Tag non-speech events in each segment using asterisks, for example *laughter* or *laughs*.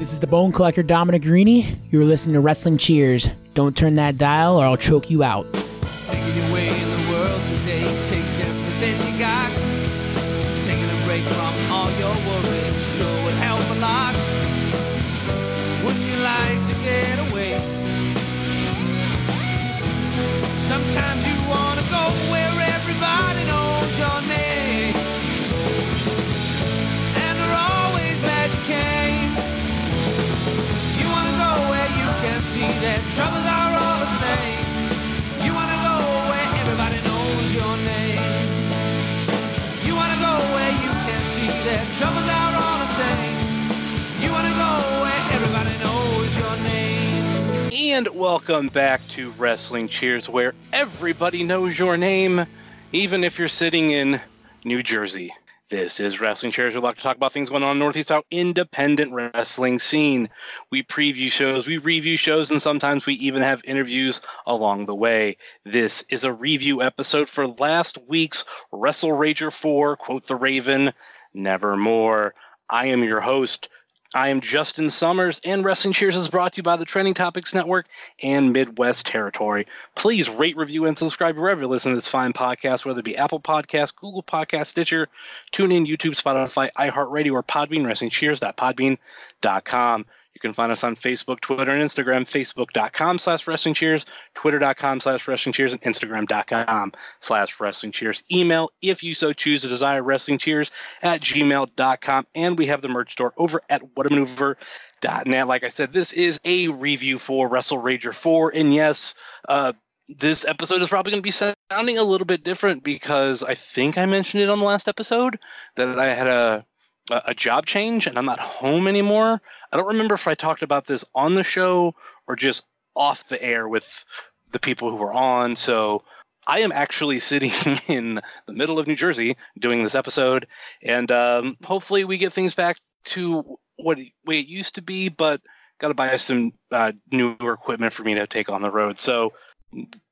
This is the Bone Collector Dominic Garrini. You're listening to Wrestling Cheers. Don't turn that dial or I'll choke you out. And welcome back to Wrestling Cheers, where everybody knows your name, even if you're sitting in New Jersey. This is Wrestling Cheers. We like to talk about things going on in Northeast Ohio independent wrestling scene. We preview shows, we review shows, and sometimes we even have interviews along the way. This is a review episode for last week's Wrestle Rager 4, quote the Raven, Nevermore. I am your host, I am Justin Summers, and Wrestling Cheers is brought to you by the Trending Topics Network and Midwest Territory. Please rate, review, and subscribe wherever you listen to this fine podcast, whether it be Apple Podcasts, Google Podcasts, Stitcher, TuneIn, YouTube, Spotify, iHeartRadio, or Podbean, WrestlingCheers.podbean.com. You can find us on Facebook, Twitter, and Instagram, Facebook.com slash Wrestling Cheers, Twitter.com slash Wrestling Cheers, and Instagram.com slash Wrestling Cheers. Email, if you so choose to desire, Wrestling Cheers at gmail.com. And we have the merch store over at whatamaneuver.net. Like I said, this is a review for Wrestle Rager 4. And yes, uh, this episode is probably going to be sounding a little bit different because I think I mentioned it on the last episode that I had a a job change and I'm not home anymore. I don't remember if I talked about this on the show or just off the air with the people who were on. So I am actually *laughs* sitting in the middle of New Jersey doing this episode, and um, hopefully we get things back to what way it used to be. But got to buy some uh, newer equipment for me to take on the road. So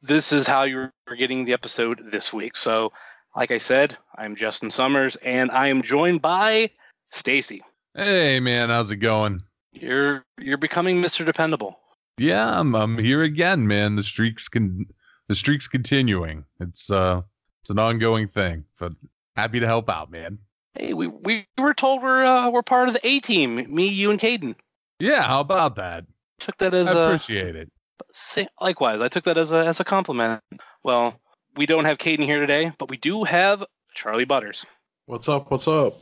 this is how you're getting the episode this week. So, like I said, I'm Justin Summers, and I am joined by Stacy. Hey man, how's it going? You're you're becoming Mr. Dependable. Yeah, I'm I'm here again, man. The streaks can the streaks continuing. It's uh it's an ongoing thing, but happy to help out, man. Hey, we, we were told we're uh, we're part of the A team. Me, you, and Caden. Yeah, how about that? Took that as I a appreciate it. say, likewise. I took that as a as a compliment. Well, we don't have Caden here today, but we do have Charlie Butters. What's up? What's up?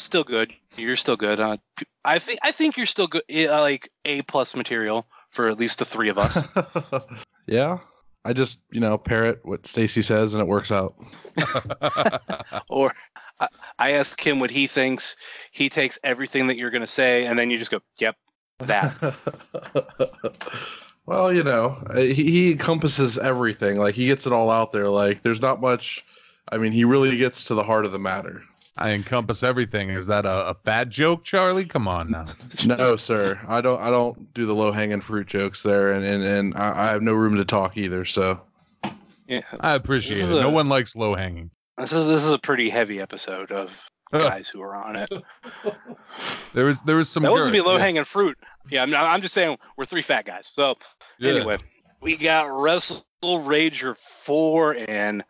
Still good. You're still good. Uh, p- I think I think you're still good. Uh, like A plus material for at least the three of us. *laughs* yeah, I just you know parrot what Stacy says and it works out. *laughs* or I, I ask him what he thinks. He takes everything that you're going to say, and then you just go, "Yep, that." *laughs* well, you know, uh, he, he encompasses everything. Like he gets it all out there. Like there's not much. I mean, he really gets to the heart of the matter. I encompass everything. Is that a, a fat joke, Charlie? Come on now. No, *laughs* sir. I don't. I don't do the low hanging fruit jokes there, and and, and I, I have no room to talk either. So Yeah, I appreciate it. a- No one likes low hanging. this is this is a pretty heavy episode of *laughs* guys who are on it. *laughs* There was there was some that wasn't be low yeah. hanging fruit. Yeah, I'm, I'm just saying we're three fat guys. So Yeah. anyway, we got Wrestle Rager four, and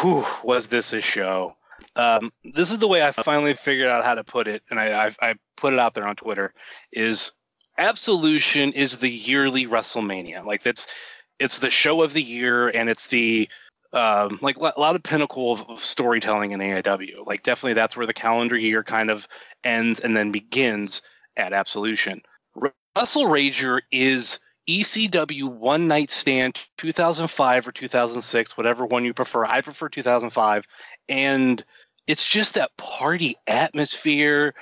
whew, was this a show? Um, this is the way I finally figured out how to put it, and I, I I put it out there on Twitter. Is Absolution is the yearly WrestleMania. Like that's it's the show of the year, and it's the um, like a lot of pinnacle of, of storytelling in AIW. Like definitely that's where the calendar year kind of ends and then begins at Absolution. Wrestle Rager is ECW One Night Stand 2005 or 2006, whatever one you prefer. I prefer 2005, and it's just that party atmosphere.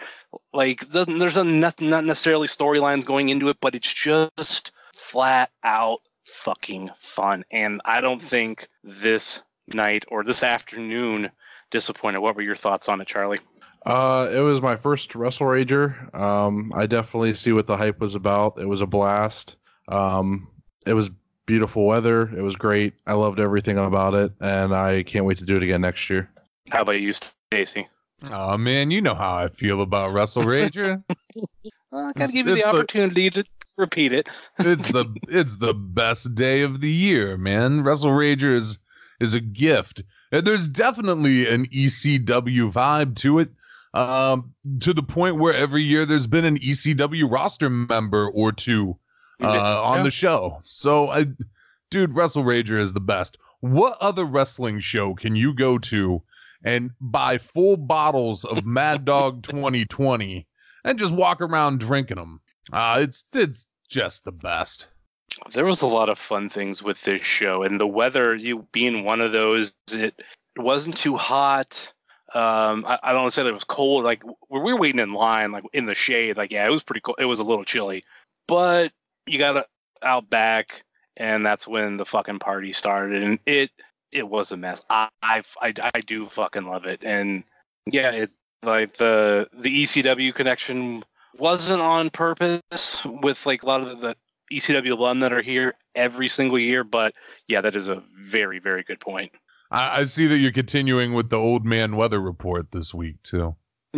Like the, there's a, not, not necessarily storylines going into it, but it's just flat out fucking fun. And I don't think this night or this afternoon disappointed. What were your thoughts on it, Charlie? Uh, it was my first Wrestle Rager. Um, I definitely see what the hype was about. It was a blast. Um, it was beautiful weather. It was great. I loved everything about it, and I can't wait to do it again next year. How about you, Stacy? Oh man, you know how I feel about Wrestle Rager. *laughs* Well, I gotta It's- give you the it's the- opportunity to repeat it. *laughs* it's the it's the best day of the year, man. Wrestle Rager is is a gift. And there's definitely an ECW vibe to it. Um, to the point where every year there's been an ECW roster member or two uh, on the show. So I dude, Wrestle Rager is the best. What other wrestling show can you go to and buy full bottles of Mad Dog *laughs* 2020 and just walk around drinking them? Uh, it's it's just the best. There was a lot of fun things with this show, and the weather, you being one of those, it, it wasn't too hot. Um, I, I don't want to say that it was cold. Like when we were waiting in line, like in the shade, like yeah, it was pretty cold. It was a little chilly, but you got out back, and that's when the fucking party started, and it it was a mess. I I I, I do fucking love it, and yeah, it like the the ECW connection wasn't on purpose with like a lot of the ECW alum that are here every single year, but yeah, that is a very, very good point. I, I see that you're continuing with the old man weather report this week too. *laughs*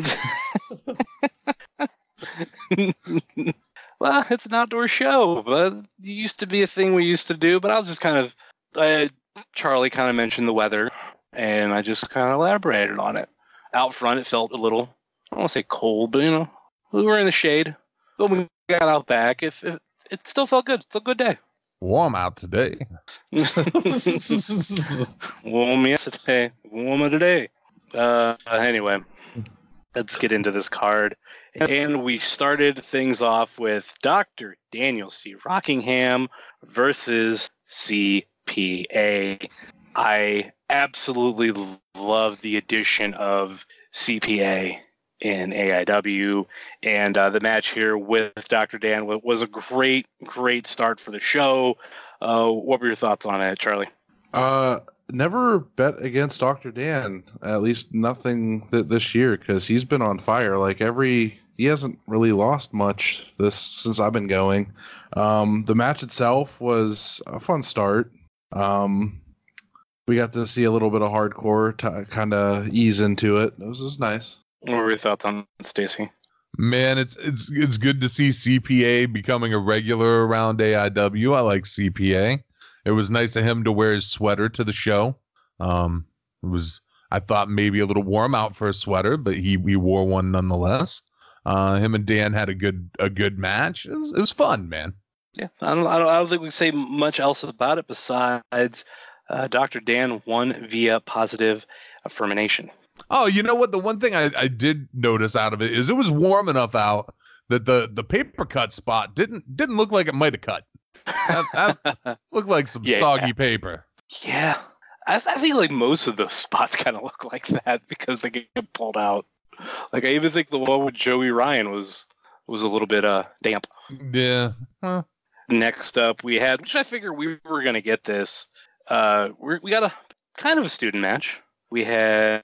well, it's an outdoor show, but it used to be a thing we used to do. But I was just kind of, uh, Charlie kind of mentioned the weather, and I just kind of elaborated on it. Out front, it felt a little, I don't want to say cold, but you know, we were in the shade. But when we got out back, it, it, it still felt good. It's a good day. Warm out today. *laughs* Warm yesterday, warmer today. Uh, anyway, let's get into this card. And we started things off with Dr. Daniel C. Rockingham versus CPA. I absolutely love the addition of CPA in AIW. And uh, the match here with Dr. Dan was a great, great start for the show. Uh, what were your thoughts on it, Charlie? Uh, never bet against Dr. Dan. At least nothing th- this year because he's been on fire. Like every, he hasn't really lost much this since I've been going. Um, the match itself was a fun start. Um, we got to see a little bit of hardcore to kind of ease into it. It was just nice. What were your thoughts on Stacy? Man, it's it's it's good to see CPA becoming a regular around AIW. I like CPA. It was nice of him to wear his sweater to the show. Um, it was I thought maybe a little warm out for a sweater, but he he wore one nonetheless. Uh, him and Dan had a good a good match. It was, it was fun, man. Yeah, I don't, I don't, I don't think we can say much else about it besides uh, Dr. Dan won via positive affirmation. Oh, you know what? The one thing I, I did notice out of it is it was warm enough out that the the paper cut spot didn't didn't look like it might have cut. That- that *laughs* looked like some Yeah. soggy paper. yeah, I, I think like most of those *laughs* spots kind of look like that because they get pulled out. Like I even think the one with Joey Ryan was was a little bit uh damp. Yeah. Well, Next up, we had, which I figured we were going to get this. Uh, we got a kind of a student match. We had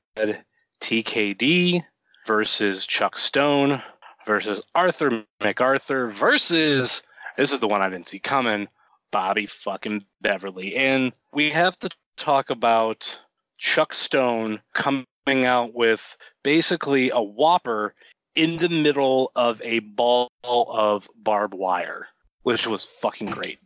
TKD versus Chuck Stone versus Arthur MacArthur versus this is the one I didn't see coming, Bobby fucking Beverly. And we have to talk about Chuck Stone coming out with basically a whopper in the middle of a ball of barbed wire which was fucking great.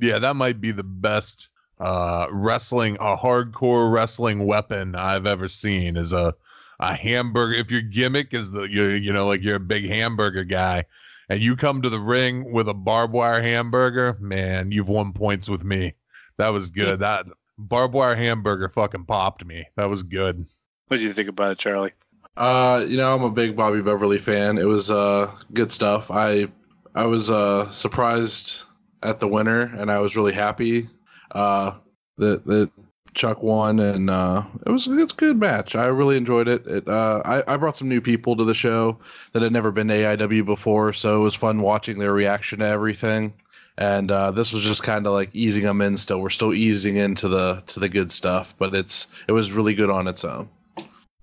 yeah, that might be the best uh wrestling a hardcore wrestling weapon I've ever seen is a a hamburger if your gimmick is the you you know like you're a big hamburger guy and you come to the ring with a barbed wire hamburger, man, you've won points with me. That was good. that barbed wire hamburger fucking popped me. That was good. What do you think about it, Charlie? Uh, you know, I'm a big Bobby Beverly fan. It was uh good stuff. I I was uh surprised at the winner, and I was really happy uh that that Chuck won, and uh it was it's a good match. I really enjoyed it. It uh I, I brought some new people to the show that had never been to AIW before, so it was fun watching their reaction to everything. And uh, this was just kind of like easing them in. Still, we're still easing into the to the good stuff, but it's it was really good on its own.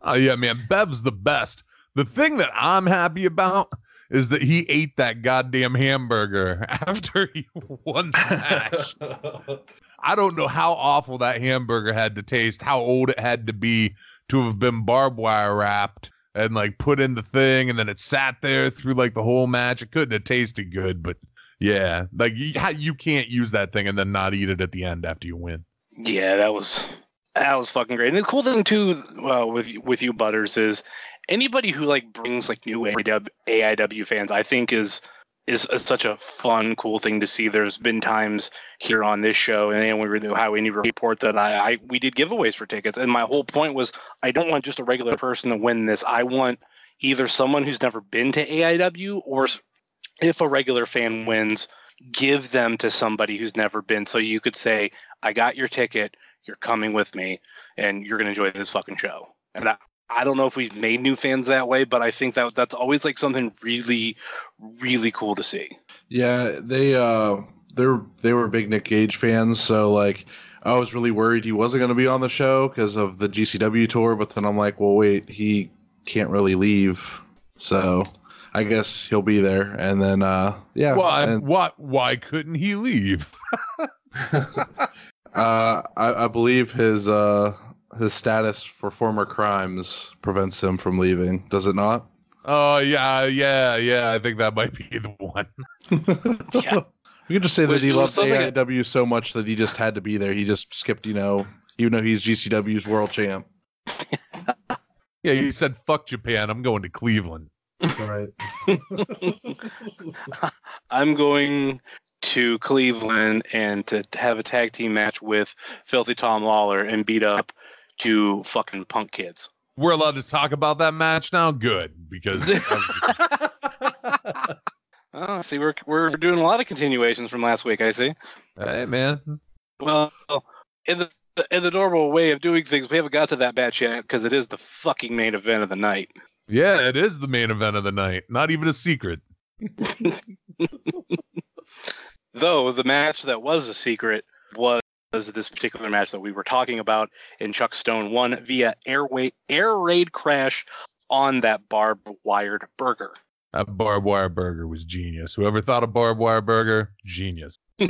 Oh yeah, man, Bev's the best. The thing that I'm happy about is that he ate that goddamn hamburger *laughs* after he won the match. *laughs* I don't know how awful that hamburger had to taste, how old it had to be to have been barbed wire wrapped. and like put in the thing, and then it sat there through like the whole match. It couldn't have tasted good, but yeah, like you, you can't use that thing and then not eat it at the end after you win. Yeah, that was that was fucking great. And the cool thing too, well, with with you Butters is anybody who like brings like new AIW, fans, I think is is is such a fun, cool thing to see. There's been times here on this show, and then we were the Highway Indie report that I, I we did giveaways for tickets, and my whole point was I don't want just a regular person to win this. I want either someone who's never been to AIW, or if a regular fan wins, give them to somebody who's never been. So you could say, I got your ticket, you're coming with me, and you're gonna enjoy this fucking show. And I, I don't know if we've made new fans that way, but I think that that's always like something really, really cool to see. Yeah, they uh they're they were big Nick Gage fans, so like I was really worried he wasn't going to be on the show because of the GCW tour, but then I'm like, well, wait, he can't really leave, so I guess he'll be there. And then uh yeah, Why? and, What? Why couldn't he leave? *laughs* uh I, I believe his uh his status for former crimes prevents him from leaving. Does it not? Oh yeah, yeah, yeah. I think that might be the one. *laughs* Yeah. We could just say that Which he loves something- AIW so much that he just had to be there. He just skipped, you know, even though he's GCW's world champ. *laughs* Yeah, he said, "Fuck Japan. I'm going to Cleveland." Right. *laughs* I'm going to Cleveland and to have a tag team match with Filthy Tom Lawler and beat up two fucking punk kids. We're allowed to talk about that match now. Good, because *laughs* *laughs* Oh, see, we're we're doing a lot of continuations from last week. I see. hey man, Well, in the in the normal way of doing things, we haven't got to that match yet because it is the fucking main event of the night. yeah, it is the main event of the night. Not even a secret. *laughs* Though the match that was a secret was this particular match that we were talking about, and Chuck Stone won via airway air raid crash on that barbed wired burger. That barbed wire burger was genius. Whoever thought of barbed wire burger, genius. *laughs*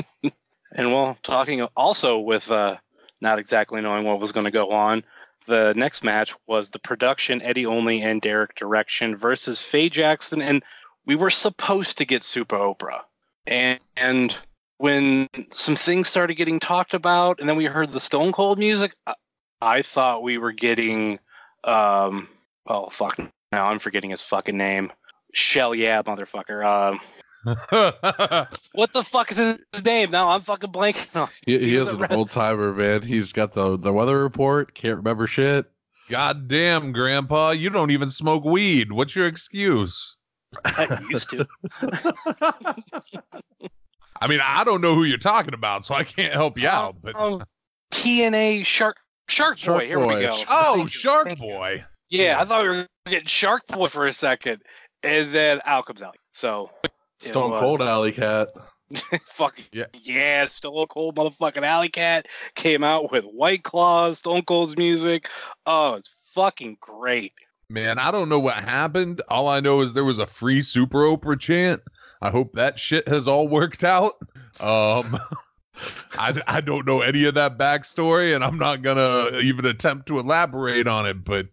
And well, talking also with uh, not exactly knowing what was going to go on, the next match was the production Eddie Only and Derek Direction versus Faye Jackson, and we were supposed to get Super Oprah, and and when some things started getting talked about, and then we heard the Stone Cold music, I, I thought we were getting, um, oh fuck, now I'm forgetting his fucking name, Shell Yeah, motherfucker. Um, *laughs* what the fuck is his name? Now I'm fucking blanking on. He, he He *laughs* is an old timer, man. He's got the, the weather report, can't remember shit. God damn, Grandpa, you don't even smoke weed. What's your excuse? I used to. *laughs* I mean, I don't know who you're talking about, so I can't help you out. But Um, TNA Shark Shark Boy. Shark Here we go. oh, Thank Shark you. Boy. Yeah, I thought we were getting Shark Boy for a second, and then out comes out. So it Stone Cold Allie Katch. *laughs* fucking Yeah. yeah. Stone Cold motherfucking Allie Katch came out with White Claws, Stone Cold's music. Oh, it's fucking great. Man, I don't know what happened. All I know is there was a free Super Oprah chant. I hope that shit has all worked out. Um, *laughs* I, I don't know any of that backstory, and I'm not gonna even attempt to elaborate on it. But,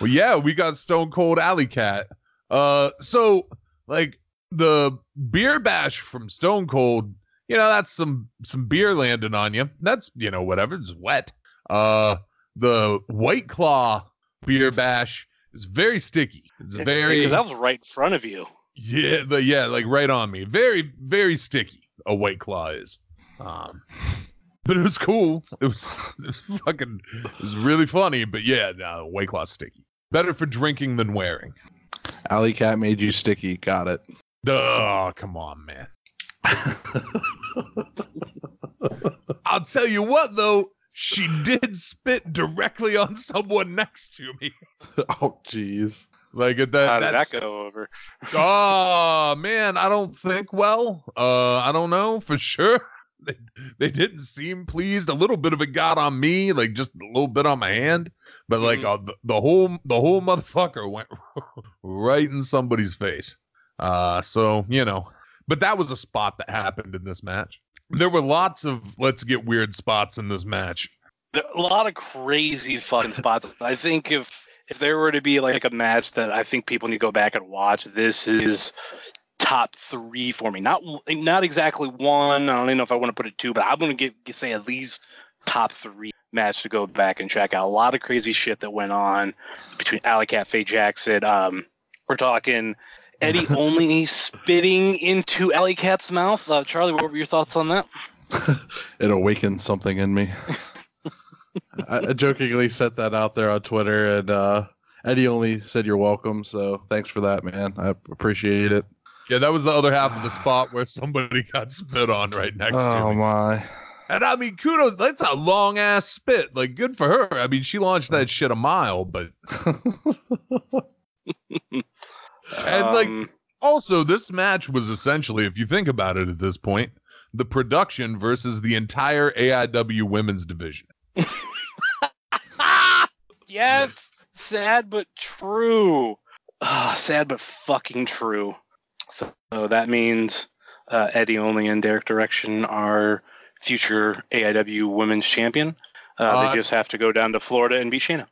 well, yeah, we got Stone Cold Allie Katch. Uh, so like the beer bash from Stone Cold, you know, that's some some beer landing on you. That's you know whatever. It's wet. Uh, the White Claw beer bash is very sticky. It's very because that was right in front of you. Yeah, the, yeah, like right on me. Very, very sticky. A white claw is. Um, but it was cool. It was, it was fucking. It was really funny. But yeah, no, white claw's sticky. Better for drinking than wearing. Allie Katch made you sticky. Got it. Oh, come on, man. *laughs* I'll tell you what, though. She did spit directly on someone next to me. oh, jeez. Like at that. How did that go over? *laughs* oh man, I don't think well. Uh, I don't know for sure. *laughs* They, they didn't seem pleased. A little bit of it got on me, like just a little bit on my hand, but like Mhm. uh, the, the whole the whole motherfucker went *laughs* right in somebody's face. Uh, so you know, but that was a spot that happened in this match. There were lots of let's get weird spots in this match. There, a lot of crazy fucking spots. I think if if there were to be like a match that I think people need to go back and watch, this is top three for me. Not not exactly one. I don't even know if I want to put it two, but I'm gonna get, get say at least top three match to go back and check out. A lot of crazy shit that went on between Allie Katch, Faye Jackson. Um, we're talking Eddie *laughs* only spitting into Allie Katch's mouth. Uh, Charlie, what were your thoughts on that? *laughs* it awakened something in me. *laughs* I, I jokingly set that out there on Twitter, and uh, Eddie only said you're welcome. So thanks for that, man. I appreciate it. Yeah, that was the other half of the *sighs* spot where somebody got spit on right next to Oh me. my! And I mean, kudos. That's a long ass spit. Like, good for her. I mean, she launched that shit a mile, but *laughs* And, like, Um, also this match was essentially, if you think about it at this point, the production versus the entire AIW women's division. *laughs* it's sad but true. Ah, sad but fucking true. So, so that means uh, Eddie Only and Derek Direction are future AIW Women's Champion. Uh, Uh, they just have to go down to Florida and beat Shayna.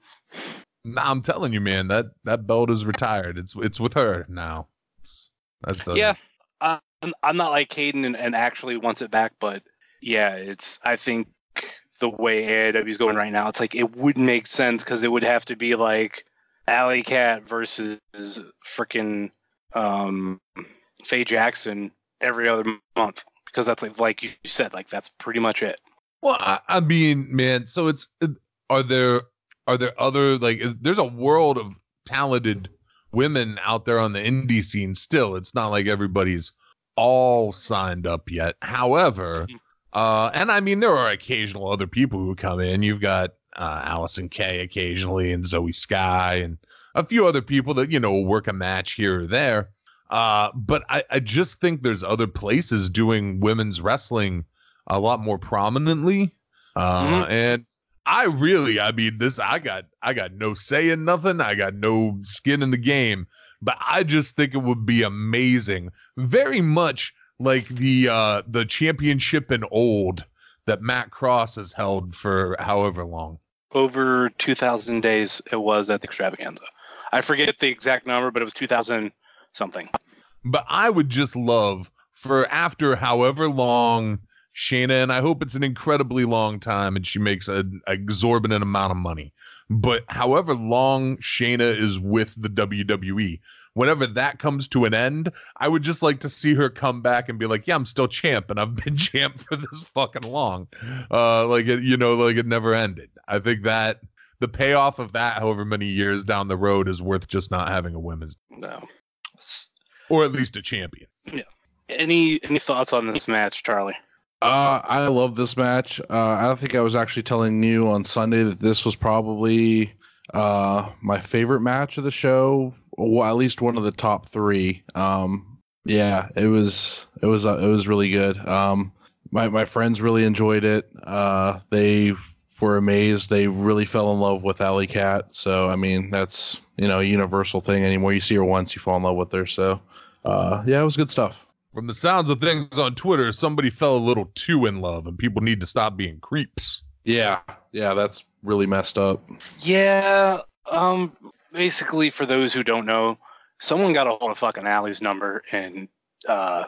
I'm telling you, man, that that belt is retired. It's it's with her now. It's, that's a, yeah, I'm, I'm not like Caden and, and actually wants it back, but yeah, it's. I think the way AIW is going right now, it's like it would make sense because it would have to be like Allie Katch versus freaking um, Faye Jackson every other month because that's like like you said, like that's pretty much it. Well, I, I mean, man. So it's are there are there other like is, there's a world of talented women out there on the indie scene still. It's not like everybody's all signed up yet. However, uh, and I mean there are occasional other people who come in. You've got uh, Allysin Kay occasionally and Zoey Skye and a few other people that you know work a match here or there. Uh, but I, I just think there's other places doing women's wrestling a lot more prominently. Uh, and I really, I mean, this I got I got no say in nothing. I got no skin in the game. But I just think it would be amazing. Very much like the uh the championship in old that Matt Cross has held for however long. Over 2,000 days it was at the extravaganza. I forget the exact number, but it was 2,000 something. But I would just love for after however long Shayna, and I hope it's an incredibly long time and she makes an exorbitant amount of money. But however long Shayna is with the WWE, whenever that comes to an end, I would just like to see her come back and be like, "Yeah, I'm still champ, and I've been *laughs* champ for this fucking long." Uh, like it, you know, like it never ended. I think that the payoff of that, however many years down the road, is worth just not having a women's No. Or at least a champion. Yeah. Any any thoughts on this match, Charlie? Uh, I love this match. Uh, I think I was actually telling you on Sunday that this was probably uh, my favorite match of the show, or at least one of the top three. Um, yeah, it was it was uh, it was really good. Um, my my friends really enjoyed it. Uh, they were amazed. They really fell in love with Allie Katch. So I mean, that's you know a universal thing. Anymore, you see her once, you fall in love with her. So uh, yeah, it was good stuff. From the sounds of things on Twitter, somebody fell a little too in love, and people need to stop being creeps. Yeah, yeah, that's really messed up. Yeah. Um. Basically, for those who don't know, someone got a hold of fucking Allie's number and uh,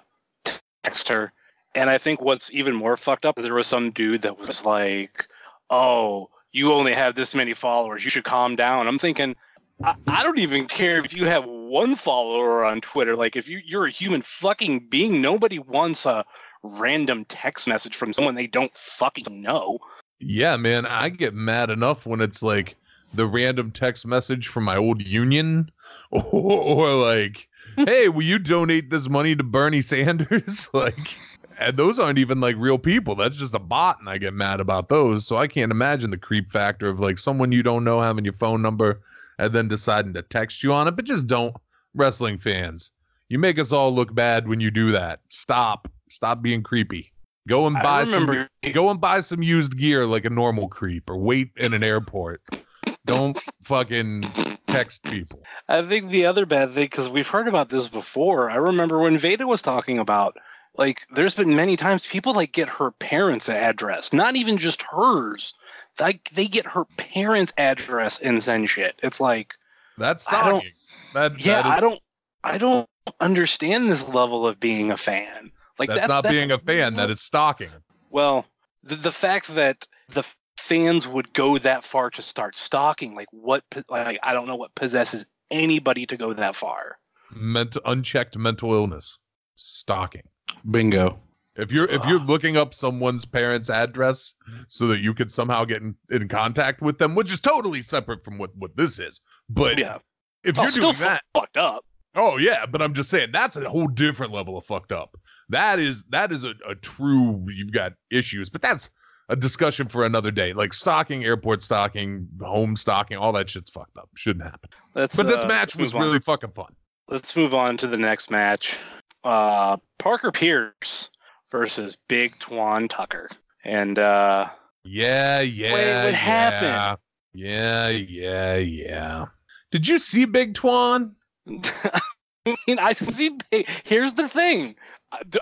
text her. And I think what's even more fucked up is there was some dude that was like, "Oh, you only have this many followers. You should calm down." I'm thinking, I, I don't even care if you have one follower on Twitter. Like, if you you're a human fucking being, nobody wants a random text message from someone they don't fucking know. Yeah, man, I get mad enough when it's like the random text message from my old union, or, *laughs* or like, "Hey, will you donate this money to Bernie Sanders?" *laughs* like, and those aren't even like real people. That's just a bot, and I get mad about those. So I can't imagine the creep factor of like someone you don't know having your phone number and then deciding to text you on it. But just don't, wrestling fans. You make us all look bad when you do that. Stop. Stop being creepy. Go and buy some go and buy some used gear like a normal creep or wait in an airport. Don't fucking text people. I think the other bad thing, because we've heard about this before. I remember when Veda was talking about, like, there's been many times people like get her parents' address, not even just hers. Like they get her parents' address and send shit. It's like, That's I don't- stalking. That, Yeah, that is, I don't I don't understand this level of being a fan. Like That's, that's, not that's being a fan. That is stalking. Well, the, the fact that the fans would go that far to start stalking, like what, like I don't know what possesses anybody to go that far. Mental, unchecked mental illness. Stalking. Bingo. If you're if you're ah. looking up someone's parents' address so that you could somehow get in, in contact with them, which is totally separate from what what this is, but Yeah, if oh, you're still doing that, fucked up. oh yeah, but I'm just saying that's a whole different level of fucked up. That is that is a, a true you've got issues, but that's a discussion for another day. Like stocking, airport stocking, home stocking, all that shit's fucked up. Shouldn't happen. Let's, But this uh, match was move on. really fucking fun. Let's move on to the next match. Uh, Parker Pierce versus Big Twan Tucker, and uh, Yeah, yeah. Wait, what yeah. happened? Yeah, yeah, yeah. Did you see Big Twan? *laughs* I mean, I see. Big, here's the thing.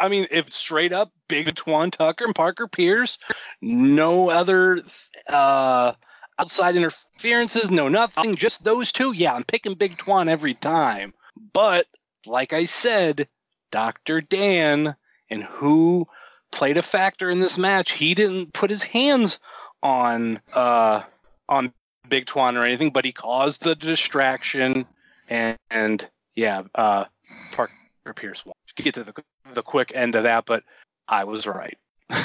I- mean, if straight up Big Twan Tucker and Parker Pierce, no other uh, outside interferences, no nothing, just those two. Yeah, I'm picking Big Twan every time. But like I said, Dr. Dan and who played a factor in this match, he didn't put his hands on uh, on Big Twan or anything, but he caused the distraction and, and yeah, uh, Parker Pierce won. Get to the the quick end of that, but I was right. *laughs*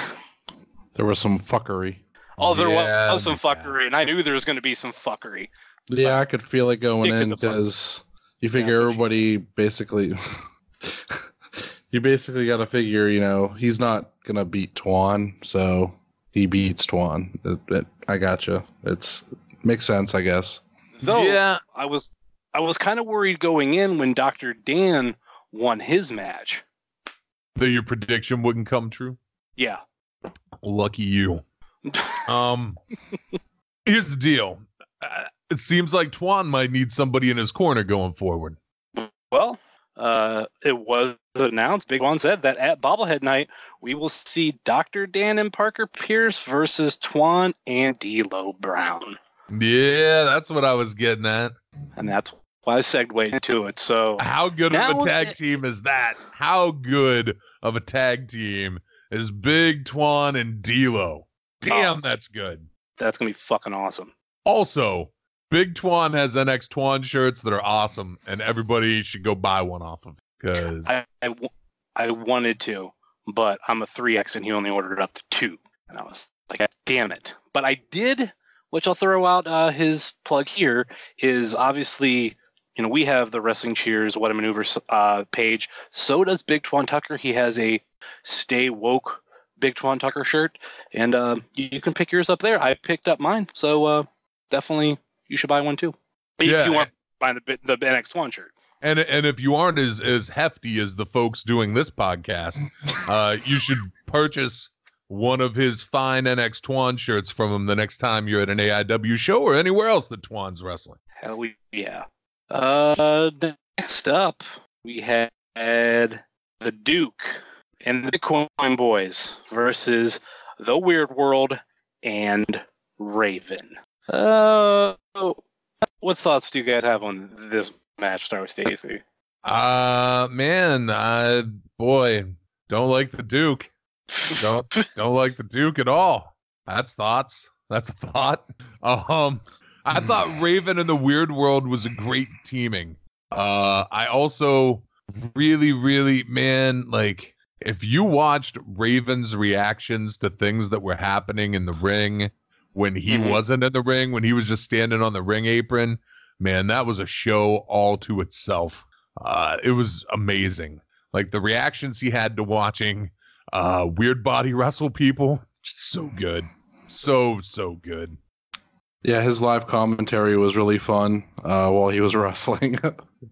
There was some fuckery. oh, there Yeah, was some yeah. fuckery, and I knew there was going to be some fuckery. Yeah, I could feel it going in because you figure that's what she everybody basically. *laughs* you basically got to figure, you know, he's not gonna beat Twan, so he beats Twan. It, it, I gotcha. It's makes sense, I guess. Though yeah. I was I was kind of worried going in when Dr. Dan won his match. That your prediction wouldn't come true. Yeah. Lucky you. *laughs* Um, here's the deal. Uh, it seems like Twan might need somebody in his corner going forward. Well, uh, it was announced. Big One said that at Bobblehead Night, we will see Dr. Dan and Parker Pierce versus Twan and D'Lo Brown, Yeah, that's what I was getting at. and that's why I segued into it. So How good of a tag it- team is that? How good of a tag team is Big Twan and D'Lo? Damn, Oh. that's good. that's gonna be fucking awesome. Also, Big Twan has NX Twan shirts that are awesome, and everybody should go buy one off of because I, I, w- I wanted to, but I'm a 3X and he only ordered up to two. And I was like, damn it. But I did, which I'll throw out uh, his plug here, is obviously, you know, we have the Wrestling Cheers What a Maneuver uh, page. So does Big Twan Tucker. He has a Stay Woke Big Twan Tucker shirt, and uh, you, you can pick yours up there. I picked up mine, so uh, definitely you should buy one too. If Yeah. you want to buy the, the NX Twan shirt. and and if you aren't as as hefty as the folks doing this podcast, *laughs* uh, you should purchase one of his fine NX Twan shirts from him the next time you're at an AIW show or anywhere else that Twan's wrestling. Hell yeah. Uh, next up, we had the Duke and the Bitcoin Boys versus the Weird World and Raven. Uh, what thoughts do you guys have on this match, Star Stacy? Uh man, I boy, don't like the Duke. Don't *laughs* don't like the Duke at all. That's thoughts. That's a thought. *laughs* Um I thought Raven and the Weird World was a great teaming. Uh I also really, really, man, like if you watched Raven's reactions to things that were happening in the ring when he Mhm. wasn't in the ring, when he was just standing on the ring apron, man, that was a show all to itself. Uh, it was amazing. Like the reactions he had to watching uh, Weird Body wrestle people, just so good, so so good. Yeah, his live commentary was really fun uh, while he was *laughs* wrestling.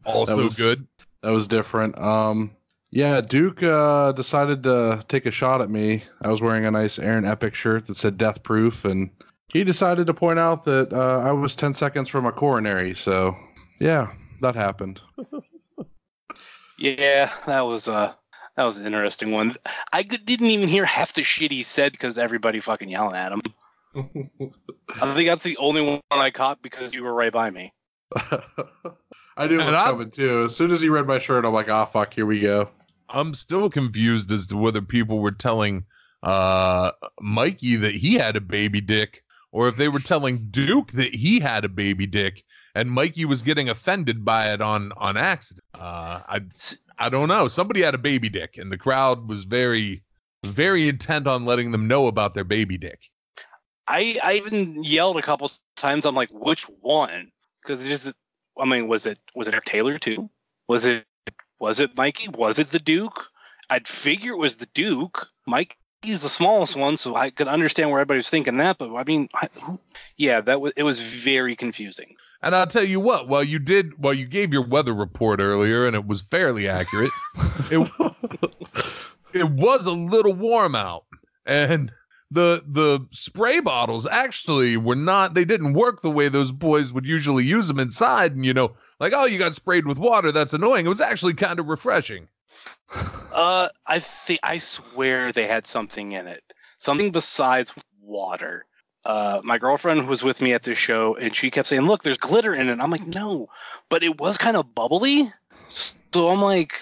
Also was- good. that was different. Um, yeah, Duke uh, decided to take a shot at me. I was wearing a nice Aaron Epic shirt that said "Death Proof," and he decided to point out that uh, I was ten seconds from a coronary. So, yeah, that happened. *laughs* Yeah, that was uh that was an interesting one. I didn't even hear half the shit he said because everybody fucking yelling at him. I think that's the only one I caught because you were right by me. *laughs* I knew it was coming too. As soon as he read my shirt, I'm like, ah, fuck, here we go. I'm still confused as to whether people were telling uh Mikey that he had a baby dick or if they were telling Duke that he had a baby dick and Mikey was getting offended by it on on accident. Uh I I don't know. Somebody had a baby dick and the crowd was very very intent on letting them know about their baby dick. I I even yelled a couple times. I'm like, which one? Because it just, I mean, was it was it Taylor too? Was it was it Mikey? Was it the Duke? I'd figure it was the Duke. Mikey's the smallest one, so I could understand where everybody was thinking that. But I mean, I, yeah, that was it was very confusing. And I'll tell you what, while you did while you gave your weather report earlier and it was fairly accurate, *laughs* it *laughs* it was a little warm out and the the spray bottles actually were not they didn't work the way those boys would usually use them inside and you know like oh you got sprayed with water that's annoying it was actually kind of refreshing Uh, I think I swear they had something in it, something besides water. Uh, my girlfriend was with me at this show, and she kept saying, "Look, there's glitter in it." I'm like, "No," but it was kind of bubbly. So I'm like,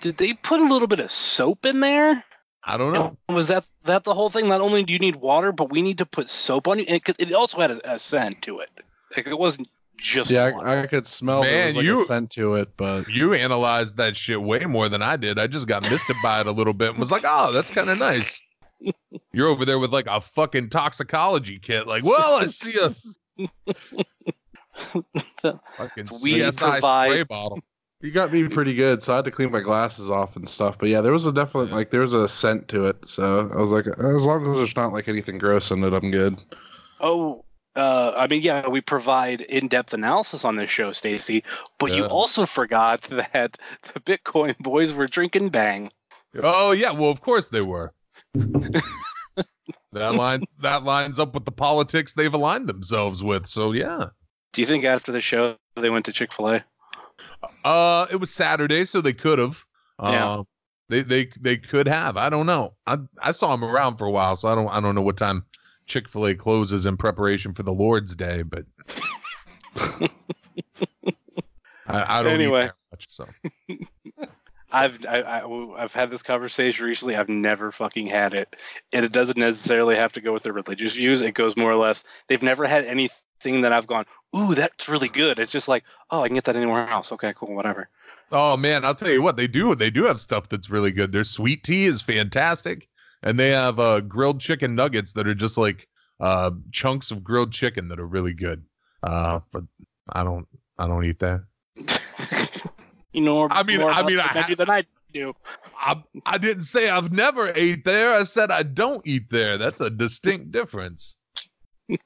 "Did they put a little bit of soap in there?" I don't know. And Was that that the whole thing? Not only do you need water, but we need to put soap on you, because it also had a, a scent to it. Like it wasn't just Yeah, water. I, I could smell there Man, was like you- a scent to it, but you analyzed that shit way more than i did. I just got misted by it a little bit and was like oh that's kind of nice. *laughs* You're over there with like a fucking toxicology kit. Like well i see a *laughs* fucking We CSI provide- spray bottle he got me pretty good, so I had to clean my glasses off and stuff. But yeah, there was a definite like there was a scent to it, so I was like, as long as there's not like anything gross in it, I'm good. Oh, uh, I mean, yeah, we provide in-depth analysis on this show, Stacy. But you also forgot *laughs* that the Bitcoin boys were drinking Bang. Oh yeah, well of course they were. that *laughs* line that lines up with the politics they've aligned themselves with. So yeah. Do you think after the show they went to Chick Fil A? Uh it was Saturday, so they could have. Uh, Yeah. They they they could have. I don't know. I I saw them around for a while, so I don't I don't know what time Chick Fil A closes in preparation for the Lord's Day, but *laughs* I, I don't Anyway. much. So *laughs* I've I, I, I've had this conversation recently. I've never fucking had it, and it doesn't necessarily have to go with their religious views. It goes more or less. They've never had anything that I've gone, "Ooh, that's really good." It's just like, "Oh, I can get that anywhere else." Okay, cool, whatever. Oh man, I'll tell you what they do. They do have stuff that's really good. Their sweet tea is fantastic, and they have uh, grilled chicken nuggets that are just like uh, chunks of grilled chicken that are really good. Uh, but I don't, I don't eat that. *laughs* you know, I mean- I mean, I ha- than I do. I, I didn't say I've never ate there. I said I don't eat there. That's a distinct difference. *laughs*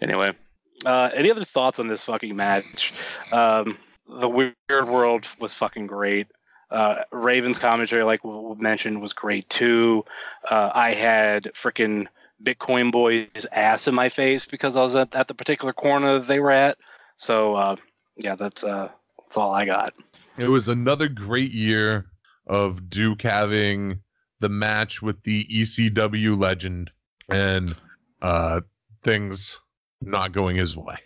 Anyway, uh, any other thoughts on this fucking match? Um, the Weird World was fucking great. Uh, Raven's commentary, like we mentioned, was great too. Uh, I had freaking Bitcoin Boy's ass in my face because I was at, at the particular corner they were at. So uh, yeah, that's uh, that's all I got. It was another great year of Duke having the match with the ECW legend and uh, things not going his way.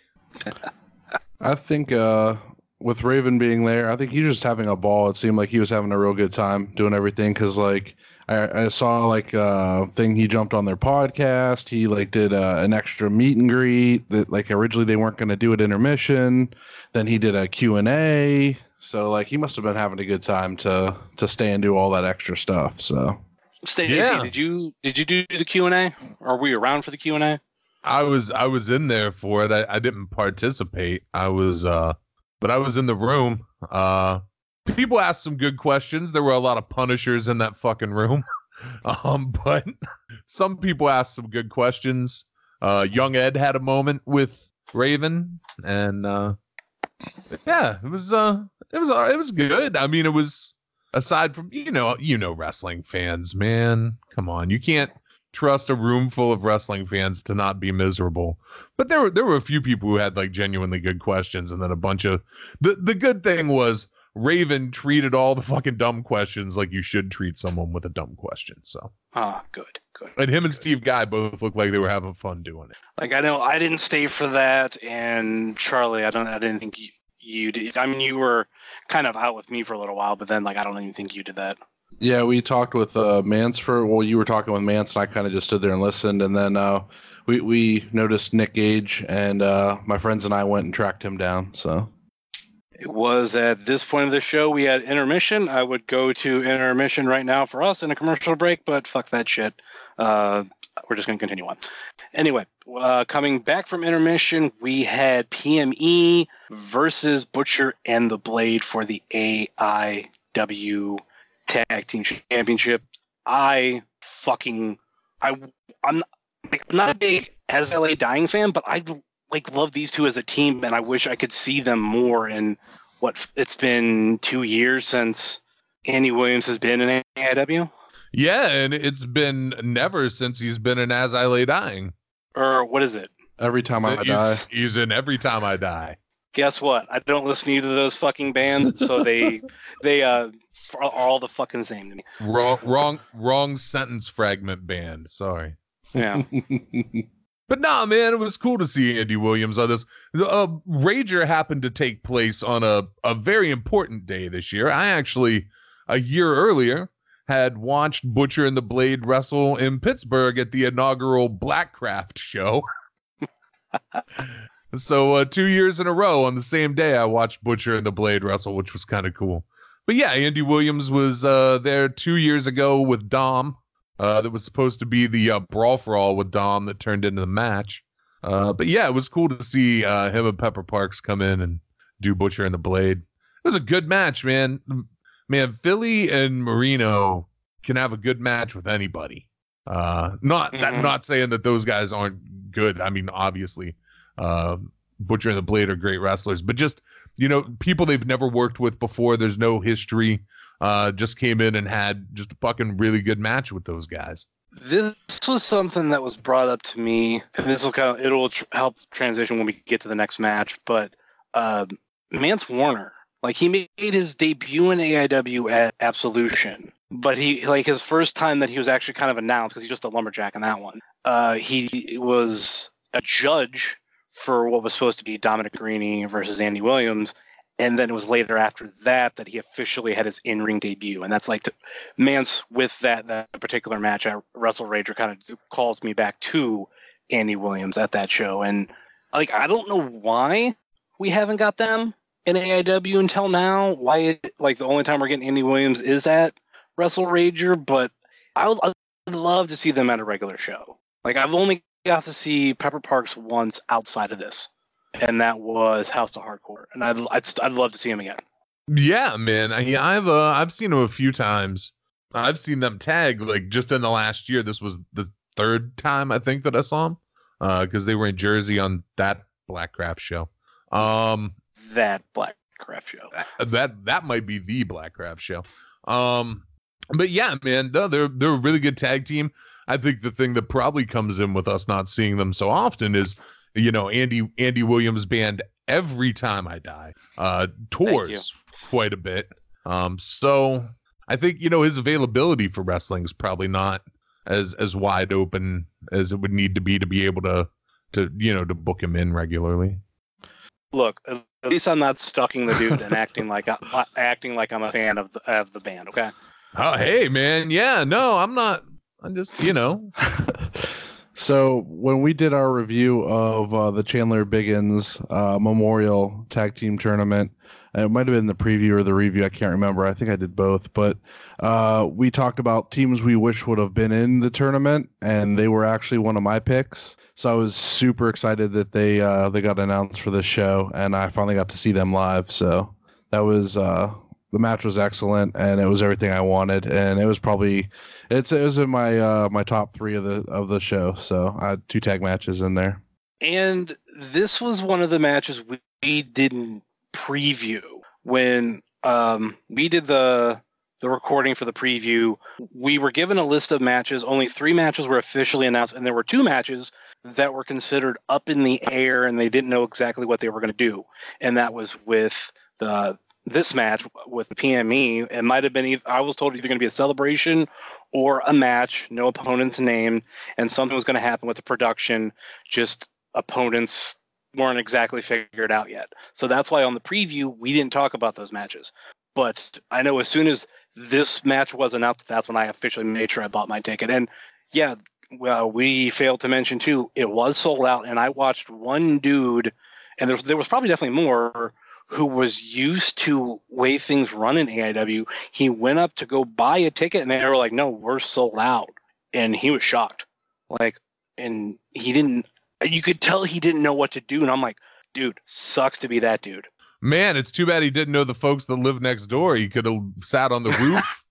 I think uh, with Raven being there, I think he was just having a ball. It seemed like he was having a real good time doing everything because like I, I saw like uh thing he jumped on their podcast. He like did uh, an extra meet and greet that like originally they weren't going to do at intermission. Then he did a Q and A. So like he must have been having a good time to to stay and do all that extra stuff. So Stacy, Yeah. did you did you do the Q and A? Are we around for the Q and A? I was I was in there for it. I, I didn't participate. I was uh but I was in the room. Uh people asked some good questions. There were a lot of punishers in that fucking room. *laughs* um but some people asked some good questions. Uh young Ed had a moment with Raven and uh yeah, it was uh it was it was good. I mean it was aside from you know you know wrestling fans, man. Come on. You can't trust a room full of wrestling fans to not be miserable. But there were there were a few people who had like genuinely good questions, and then a bunch of the the good thing was Raven treated all the fucking dumb questions like you should treat someone with a dumb question. So Ah, good, good. And him and Steve Guy both looked like they were having fun doing it. Like I know I didn't stay for that, and Charlie, I don't, I didn't think you, you did. I mean, you were kind of out with me for a little while, but then like I don't even think you did that. Yeah, we talked with uh, Mance for well, you were talking with Mance, and I kind of just stood there and listened, and then uh, we we noticed Nick Gage, and uh, my friends and I went and tracked him down. So It was at this point of the show we had intermission. I would go to intermission right now for us in a commercial break, but fuck that shit. Uh, we're just going to continue on. Anyway, uh, coming back from intermission, we had PME versus Butcher and the Blade for the AIW Tag Team Championship. I fucking I I'm like, I'm not a big As I Lay Dying fan, but I like love these two as a team, and I wish I could see them more. And what it's been two years since Andy Williams has been in AIW, Yeah, and it's been never since he's been in As I Lay Dying. or what is it? every time I he's, die, he's in Every Time I Die. Guess what? I don't listen to either of those fucking bands, so they *laughs* they uh are all the fucking same to me. Wrong, wrong, wrong sentence fragment band. Sorry. Yeah. *laughs* But nah, man, it was cool to see Andy Williams on this. The uh, Rager happened to take place on a, a very important day this year. I actually, a year earlier, had watched Butcher and the Blade wrestle in Pittsburgh at the inaugural Blackcraft show. *laughs* so uh, two years in a row on the same day, I watched Butcher and the Blade wrestle, which was kind of cool. But yeah, Andy Williams was uh, there two years ago with Dom. Uh, that was supposed to be the uh, brawl for all with Dom that turned into the match. Uh, but yeah, it was cool to see uh, him and Pepper Parks come in and do Butcher and the Blade. It was a good match, man. Man, Philly and Marino can have a good match with anybody. Uh, not that, Mhm. not saying that those guys aren't good. I mean, obviously, uh, Butcher and the Blade are great wrestlers, but just you know, people they've never worked with before. There's no history. Uh, just came in and had just a fucking really good match with those guys. this was something that was brought up to me, and this will kind of it'll tr- help transition when we get to the next match. But uh, Mance Warner, like he made his debut in AIW at Absolution, but he like his first time that he was actually kind of announced because he's just a lumberjack in that one. Uh, he was a judge for what was supposed to be Dominic Garrini versus Andy Williams. And then it was later after that that he officially had his in-ring debut, and that's like to, Mance with that that particular match at Wrestle Rager kind of calls me back to Andy Williams at that show, and like I don't know why we haven't got them in AIW until now. Why like the only time we're getting Andy Williams is at Wrestle Rager, but I would I'd love to see them at a regular show. Like I've only got to see Pepper Parks once outside of this, and that was House of Hardcore, and I'd I'd, I'd love to see him again. Yeah, man. I, I've uh, I've seen him a few times. I've seen them tag like just in the last year. This was the third time I think that I saw him because they were in Jersey on that Blackcraft show. Um, That Black Craft show. *laughs* that that might be the Blackcraft show. Um, but yeah, man, no, they're they're a really good tag team. I think the thing that probably comes in with us not seeing them so often is, you know, Andy Andy Williams band every time I die uh tours quite a bit. Um, so I think you know his availability for wrestling is probably not as as wide open as it would need to be to be able to to you know to book him in regularly. Look, at least I'm not stalking the dude and acting like I, *laughs* acting like I'm a fan of the, of the band. Okay. Oh, hey, man. Yeah, no, I'm not. I'm just, you know, *laughs* So when we did our review of uh, the Chandler Biggins uh, Memorial Tag Team Tournament, it might have been the preview or the review. I can't remember. I think I did both, but uh, we talked about teams we wish would have been in the tournament, and they were actually one of my picks. So I was super excited that they uh, they got announced for this show, and I finally got to see them live. So that was uh, the match was excellent, and it was everything I wanted, and it was probably it's it was in my uh my top three of the of the show. So I had two tag matches in there. And this was one of the matches we, didn't preview when um, we did the the recording for the preview. We were given a list of matches. Only three matches were officially announced, and there were two matches that were considered up in the air, and they didn't know exactly what they were going to do. And that was with the this match with PME, it might have been. I was told either going to be a celebration or a match, no opponents name, and something was going to happen with the production. Just opponents weren't exactly figured out yet. So that's why on the preview we didn't talk about those matches. But I know as soon as this match was announced, that's when I officially made sure I bought my ticket. And yeah, well, we failed to mention too, it was sold out, and I watched one dude, and there was, there was probably definitely more who was used to way things run in AIW. He went up to go buy a ticket, and they were like, "No, we're sold out," and he was shocked, like, and he didn't. You could tell he didn't know what to do, and I'm like, "Dude, sucks to be that dude." Man, it's too bad he didn't know the folks that live next door. He could have sat on the roof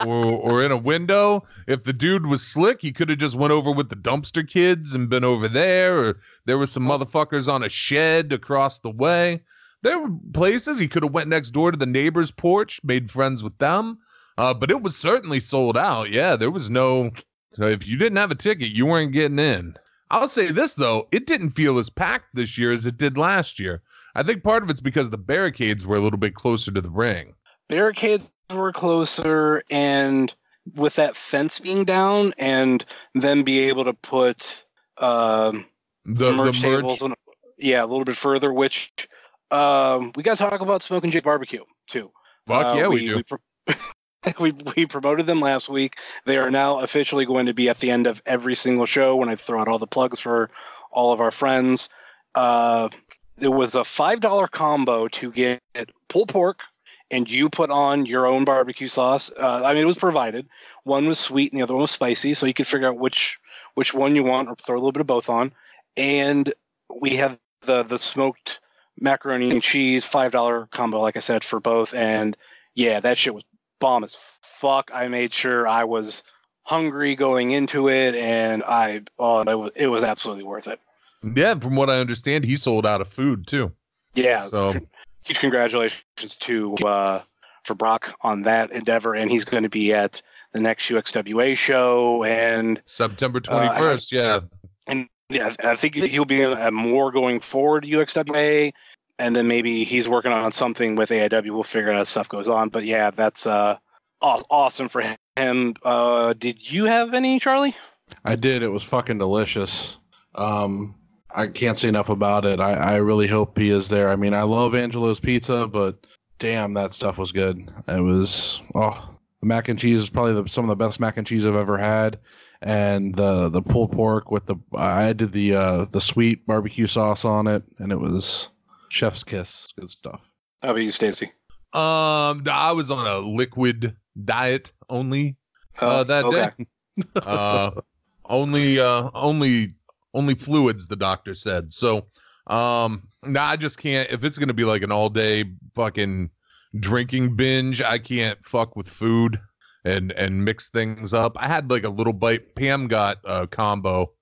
*laughs* or or in a window. If the dude was slick, he could have just went over with the dumpster kids and been over there. Or there was some oh. motherfuckers on a shed across the way. There were places he could have went next door to the neighbor's porch, made friends with them. Uh, but it was certainly sold out. Yeah, there was no. If you didn't have a ticket, you weren't getting in. I'll say this though, it didn't feel as packed this year as it did last year. I think part of it's because the barricades were a little bit closer to the ring. barricades were closer and with that fence being down and then be able to put um The merch the merch, tables and, yeah a little bit further which um we got to talk about smoking Jay's barbecue too fuck Uh, yeah, we, do. we, pro- *laughs* we we promoted them last week they are now officially going to be at the end of every single show when i throw out all the plugs for all of our friends uh there was a five dollar combo to get pulled pork and you put on your own barbecue sauce. Uh, I mean, it was provided. One was sweet and the other one was spicy, so you could figure out which which one you want, or throw a little bit of both on. And we have the the smoked macaroni and cheese five dollar combo, like I said, for both. And yeah, that shit was bomb as fuck. I made sure I was hungry going into it, and I oh, it was it was absolutely worth it. Yeah, from what I understand, he sold out of food too. Yeah. So huge congratulations to uh, for Brock on that endeavor, and he's going to be at the next UXWA show, and September Uh, 21st, yeah. and yeah, I think he'll be at more going forward UXWA, and then maybe he's working on something with AIW. We'll figure out as stuff goes on, but yeah, that's uh, awesome for him. Uh, did you have any, Charlie? I did. It was fucking delicious. Um, I can't say enough about it. I, I really hope he is there. I mean, I love Angelo's pizza, but damn, that stuff was good. It was oh, the mac and cheese is probably the, some of the best mac and cheese I've ever had, and the the pulled pork with the I did the uh, the sweet barbecue sauce on it, and it was chef's kiss. Good stuff. How about you, Stacy? Um, I was on a liquid diet only uh, that day. *laughs* uh, only uh, only only fluids, the doctor said. So, um, nah, I just can't. If it's gonna be like an all day fucking drinking binge, I can't fuck with food and and mix things up. I had like a little bite. Pam got a combo,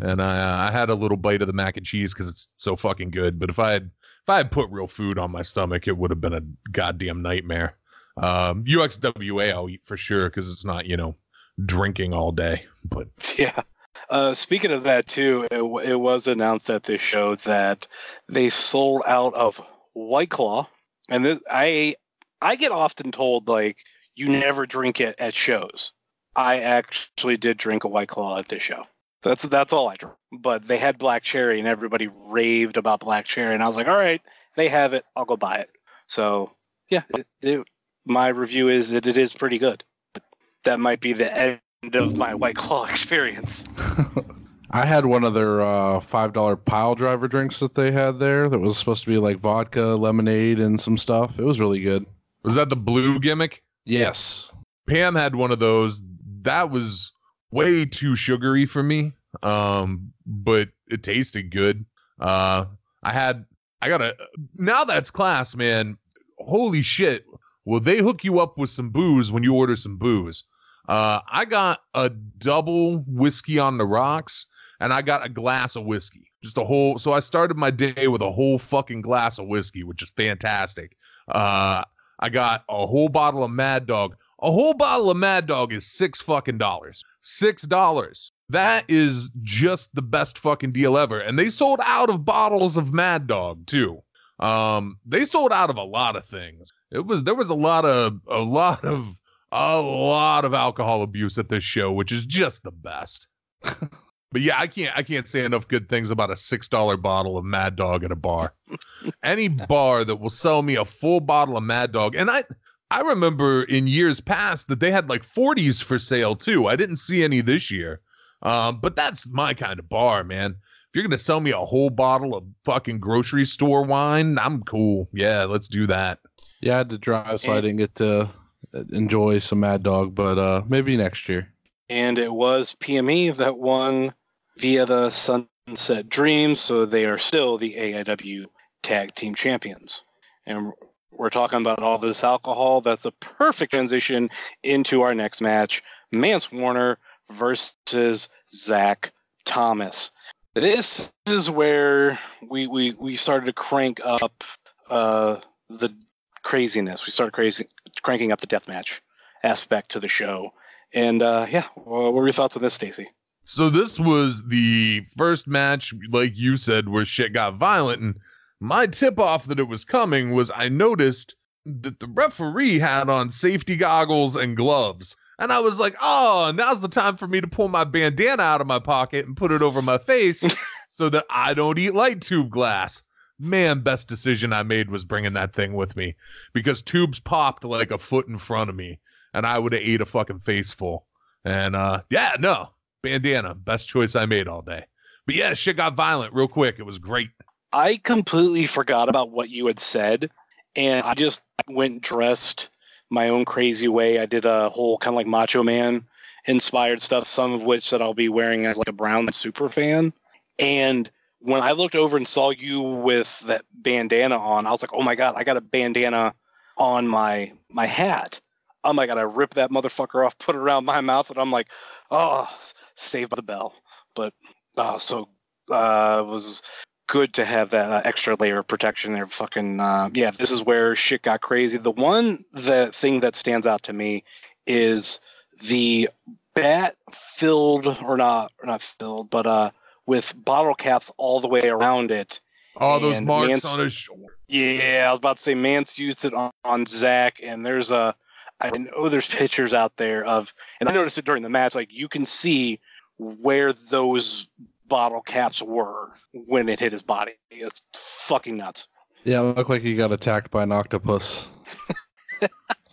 and I I had a little bite of the mac and cheese because it's so fucking good. But if I had if I had put real food on my stomach, it would have been a goddamn nightmare. Um, UXWA I'll eat for sure because it's not you know drinking all day. But *laughs* Yeah. Uh, speaking of that too, it, it was announced at this show that they sold out of White Claw, and this, I I get often told like you never drink it at shows. I actually did drink a White Claw at this show. That's that's all I drank. But they had black cherry, and everybody raved about black cherry, and I was like, all right, they have it, I'll go buy it. So yeah, it, it, my review is that it is pretty good. But that might be the end of my White Claw *laughs* experience. *laughs* I had one of their uh, five dollar pile driver drinks that they had there. That was supposed to be like vodka, lemonade, and some stuff. It was really good. was that the blue gimmick? Yes. Pam had one of those. That was way too sugary for me. Um, but it tasted good. Uh, I had, I got a, now that's class, man. Holy shit. Will they hook you up with some booze when you order some booze? Uh, I got a double whiskey on the rocks and I got a glass of whiskey. Just a whole, so I started my day with a whole fucking glass of whiskey, which is fantastic. Uh, I got a whole bottle of Mad Dog. A whole bottle of Mad Dog is six fucking dollars. Six dollars. That is just the best fucking deal ever. And they sold out of bottles of Mad Dog too. Um, they sold out of a lot of things. It was there was a lot of a lot of a lot of alcohol abuse at this show, which is just the best. *laughs* but yeah, I can't I can't say enough good things about a six dollar bottle of Mad Dog at a bar. *laughs* Any bar that will sell me a full bottle of Mad Dog, and I I remember in years past that they had like 40s for sale too. I didn't see any this year. Um, but that's my kind of bar, man. If you're gonna sell me a whole bottle of fucking grocery store wine, I'm cool. Yeah, let's do that. Yeah, I had to drive, so I didn't get to uh, enjoy some Mad Dog, but uh, maybe next year. and it was PME that won via the Sunset Dream, so they are still the AIW Tag Team Champions. And we're talking about all this alcohol. That's a perfect transition into our next match: Mance Warner versus Zach Thomas. This is where we we we started to crank up uh, the craziness. We started crazy cranking up the deathmatch aspect to the show. And uh, yeah, what were your thoughts on this, Stacy? So this was the first match, like you said, where shit got violent. And my tip off that it was coming was I noticed that the referee had on safety goggles and gloves. And I was like, oh, now's the time for me to pull my bandana out of my pocket and put it over my face *laughs* so that I don't eat light tube glass. Man, best decision I made was bringing that thing with me because tubes popped like a foot in front of me and I would have ate a fucking face full. And uh, yeah, no, bandana, best choice I made all day. But yeah, shit got violent real quick. It was great. I completely forgot about what you had said, and I just went dressed my own crazy way. I did a whole kind of like Macho Man inspired stuff, some of which that I'll be wearing as like a brown super fan. And when I looked over and saw you with that bandana on, I was like, "Oh my god, I got a bandana on my my hat." Oh my god, "I rip that motherfucker off, put it around my mouth," and I'm like, "Oh, saved by the bell." But uh, so uh, it was good to have that uh, extra layer of protection there. Fucking uh, yeah, this is where shit got crazy. The one the thing that stands out to me is the bat filled or not or not filled, but uh with bottle caps all the way around it. All those marks Mance- on his shoulder. Yeah, I was about to say Mance used it on, on Zach, and there's a I know there's pictures out there of, and I noticed it during the match. Like you can see where those bottle caps were when it hit his body. It's fucking nuts. Yeah, it looked like he got attacked by an octopus. *laughs*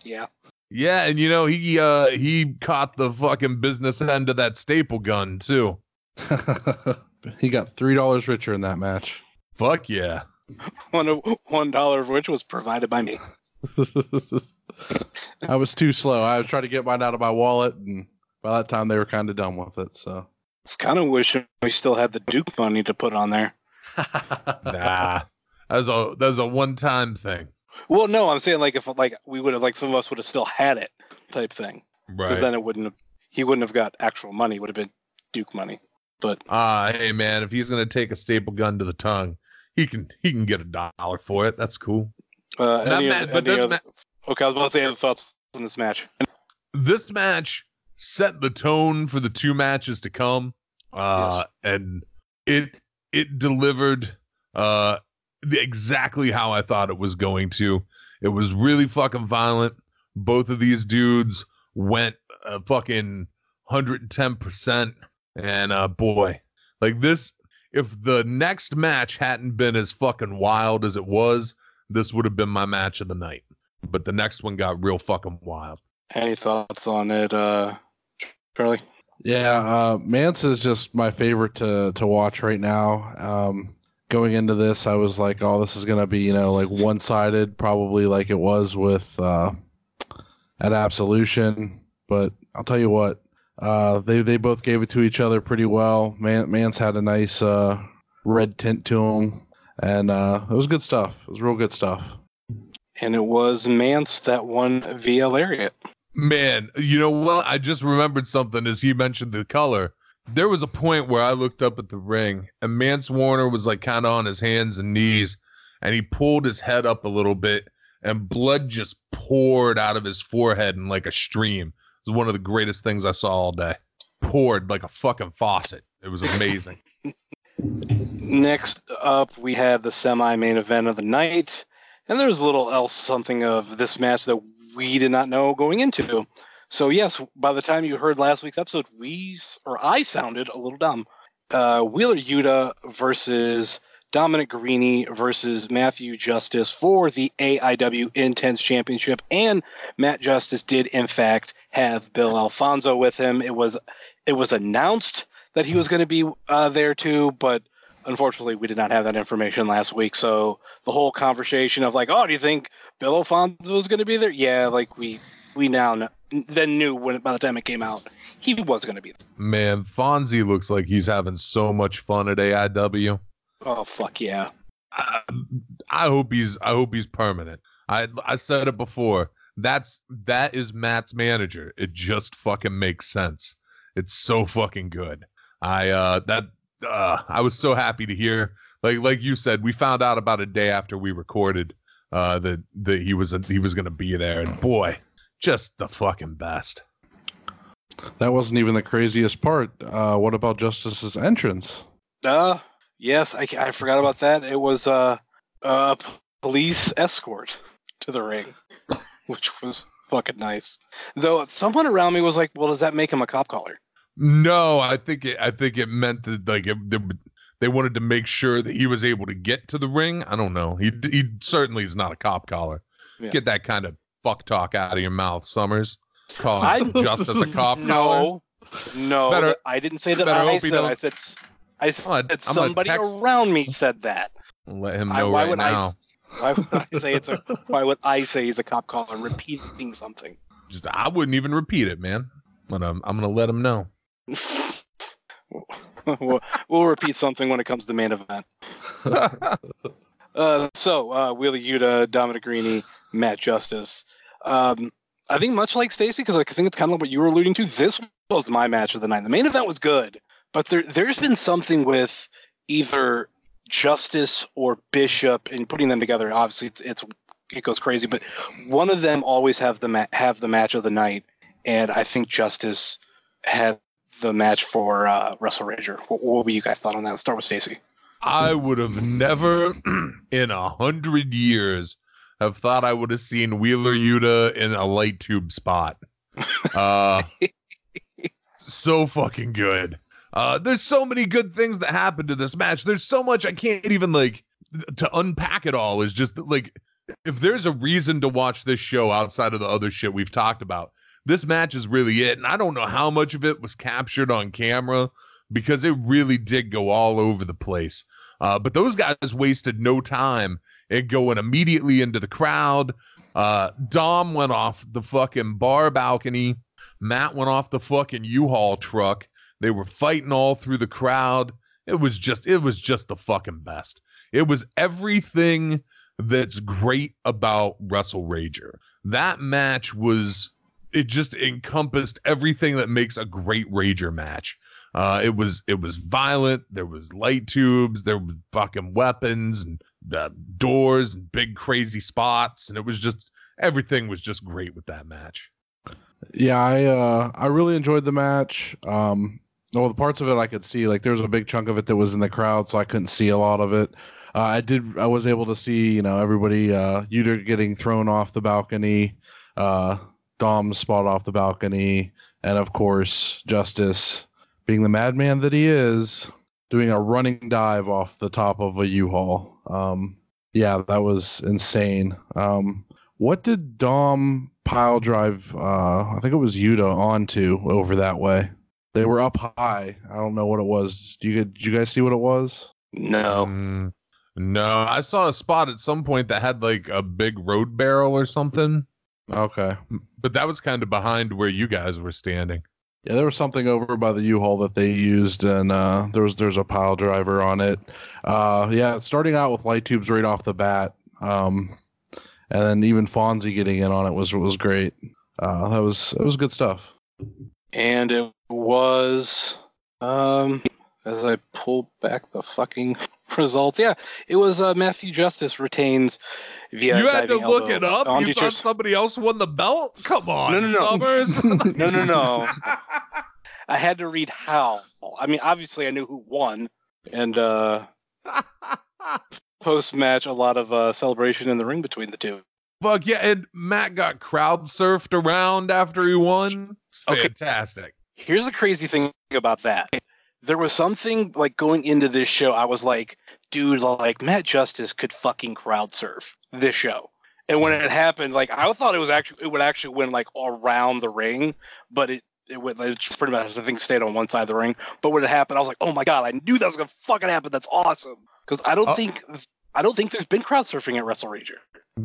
Yeah. Yeah, and you know he uh he caught the fucking business end of that staple gun too. *laughs* he got three dollars richer in that match. Fuck yeah. *laughs* One of one dollar of which was provided by me. I was too slow. I was trying to get mine out of my wallet, and by that time they were kind of done with it. So It's kind of wishing we still had the Duke money to put on there. *laughs* Nah. That was a that was a one time thing. Well, no, I'm saying like if like we would have like some of us would have still had it type thing Right. because then it wouldn't have he wouldn't have got actual money. Would have been Duke money. But Ah, hey man, if he's gonna take a staple gun to the tongue, he can he can get a dollar for it. That's cool. uh, any, ma- other- but any this other- okay, I was about to say thoughts on this match. this match set the tone for the two matches to come uh and it it delivered uh exactly how i thought it was going to. It was really fucking violent. Both of these dudes went uh, fucking 110% and uh boy like this if the next match hadn't been as fucking wild as it was this would have been my match of the night but the next one got real fucking wild Any thoughts on it, uh, Charlie? yeah, uh, Mance is just my favorite to to watch right now. Um, going into this, I was like, oh, this is gonna be you know like one sided, probably like it was with uh, at Absolution. But I'll tell you what, uh, they they both gave it to each other pretty well. Man, Mance had a nice uh, red tint to him, and uh, it was good stuff. It was real good stuff. And it was Mance that won via lariat. Man, you know what? I just remembered something as he mentioned the color. There was a point where I looked up at the ring and Mance Warner was like kind of on his hands and knees and he pulled his head up a little bit and blood just poured out of his forehead in like a stream. It was one of the greatest things I saw all day. Poured like a fucking faucet. It was amazing. *laughs* Next up, we had the semi-main event of the night, and there's a little else something of this match that we did not know going into. So yes, by the time you heard last week's episode, we or I sounded a little dumb. Uh, Wheeler Yuta versus Dominic Garrini versus Matthew Justice for the AIW Intense Championship, and Matt Justice did in fact have Bill Alfonso with him. It was it was announced that he was going to be uh, there too, but unfortunately we did not have that information last week. So the whole conversation of like, oh, do you think Bill Alfonso was going to be there? Yeah, like we we now know, then knew when by the time it came out he was going to be there. Man, Fonzie looks like he's having so much fun at AIW. Oh fuck yeah! I, I hope he's I hope he's permanent. I I said it before. That's that is Matt's manager. It just fucking makes sense. It's so fucking good. I uh that uh I was so happy to hear like like you said we found out about a day after we recorded uh that that he was he was going to be there and boy just the fucking best. That wasn't even the craziest part. Uh, what about Justice's entrance? Uh yes, I, I forgot about that. It was uh, a police escort to the ring, which was fucking nice. Though someone around me was like, "Well, does that make him a cop caller?" No, I think it. I think it meant that like it, they, they wanted to make sure that he was able to get to the ring. I don't know. He he certainly is not a cop collar. Yeah. Get that kind of fuck talk out of your mouth, Summers. Calling I- as a *laughs* cop collar. No, no, Better- I didn't say that. I said. I said. s- I said I'm gonna- I'm gonna somebody text- around me said that. Let him I- know why right would I now. s- Why would I say it's a? Why would I say he's a cop caller repeating something? Just I wouldn't even repeat it, man. But I'm I'm gonna let him know. We'll, we'll repeat something when it comes to main event. Uh, so uh, Wheeler Yuta, Dominic Garrini, Matt Justice. Um, I think much like Stacy, because I think it's kind of like what you were alluding to. This was my match of the night. The main event was good, but there there's been something with either Justice or Bishop and putting them together. Obviously, it's, it's it goes crazy, but one of them always have the ma- have the match of the night, and I think Justice had the match for uh, Wrestle Rager. What, what were you guys thought on that? Let's start with Stacy. I would have never *clears throat* in a hundred years have thought I would have seen Wheeler Yuta in a light tube spot. Uh, *laughs* so fucking good. Uh, there's so many good things that happened to this match. There's so much I can't even like to unpack it all. Is just like if there's a reason to watch this show outside of the other shit we've talked about, this match is really it. And I don't know how much of it was captured on camera because it really did go all over the place. Uh, but those guys wasted no time in going immediately into the crowd. Uh, Dom went off the fucking bar balcony. Matt went off the fucking U-Haul truck. They were fighting all through the crowd. It was just, it was just the fucking best. It was everything that's great about Wrestle Rager. That match was, it just encompassed everything that makes a great Rager match. Uh, it was it was violent. There was light tubes. There was fucking weapons and uh, doors and big crazy spots, and it was just everything was just great with that match. Yeah, I uh, I really enjoyed the match. Um, well, the parts of it I could see, like there was a big chunk of it that was in the crowd, so I couldn't see a lot of it. Uh, I did, I was able to see, you know, everybody, uh, Yuta getting thrown off the balcony, uh, Dom's spot off the balcony, and of course Justice, being the madman that he is, doing a running dive off the top of a U-Haul. Um, yeah, that was insane. Um, what did Dom pile drive? Uh, I think it was Yuta onto over that way. They were up high. I don't know what it was. Do you did you guys see what it was? No. Mm, no, I saw a spot at some point that had like a big road barrel or something, Okay. but that was kind of behind where you guys were standing. Yeah, there was something over by the U-Haul that they used, and uh, there was there's a pile driver on it. Uh, yeah, starting out with light tubes right off the bat, um, and then even Fonzie getting in on it was was great. Uh, that was it was good stuff. and it was um as I pull back the fucking *laughs* results. Yeah, it was uh, Matthew Justice retains via. you had to look elbow it up. on You thought somebody else won the belt? Come on, No, no, no. Summers. *laughs* No, no, no. *laughs* I had to read how. I mean, obviously, I knew who won, and uh *laughs* Post match, a lot of uh, celebration in the ring between the two. Fuck yeah, and Matt got crowd surfed around after he won. Okay. Fantastic. Here's the crazy thing about that. There was something like going into this show, I was like, dude, like Matt Justice could fucking crowd surf this show. And when it happened, like I thought it was actually it would actually win like around the ring, but it it went it just pretty much I think stayed on one side of the ring. But when it happened, I was like, oh my god, I knew that was gonna fucking happen. That's awesome. Because I don't Oh. think I don't think there's been crowd surfing at Wrestle Rager.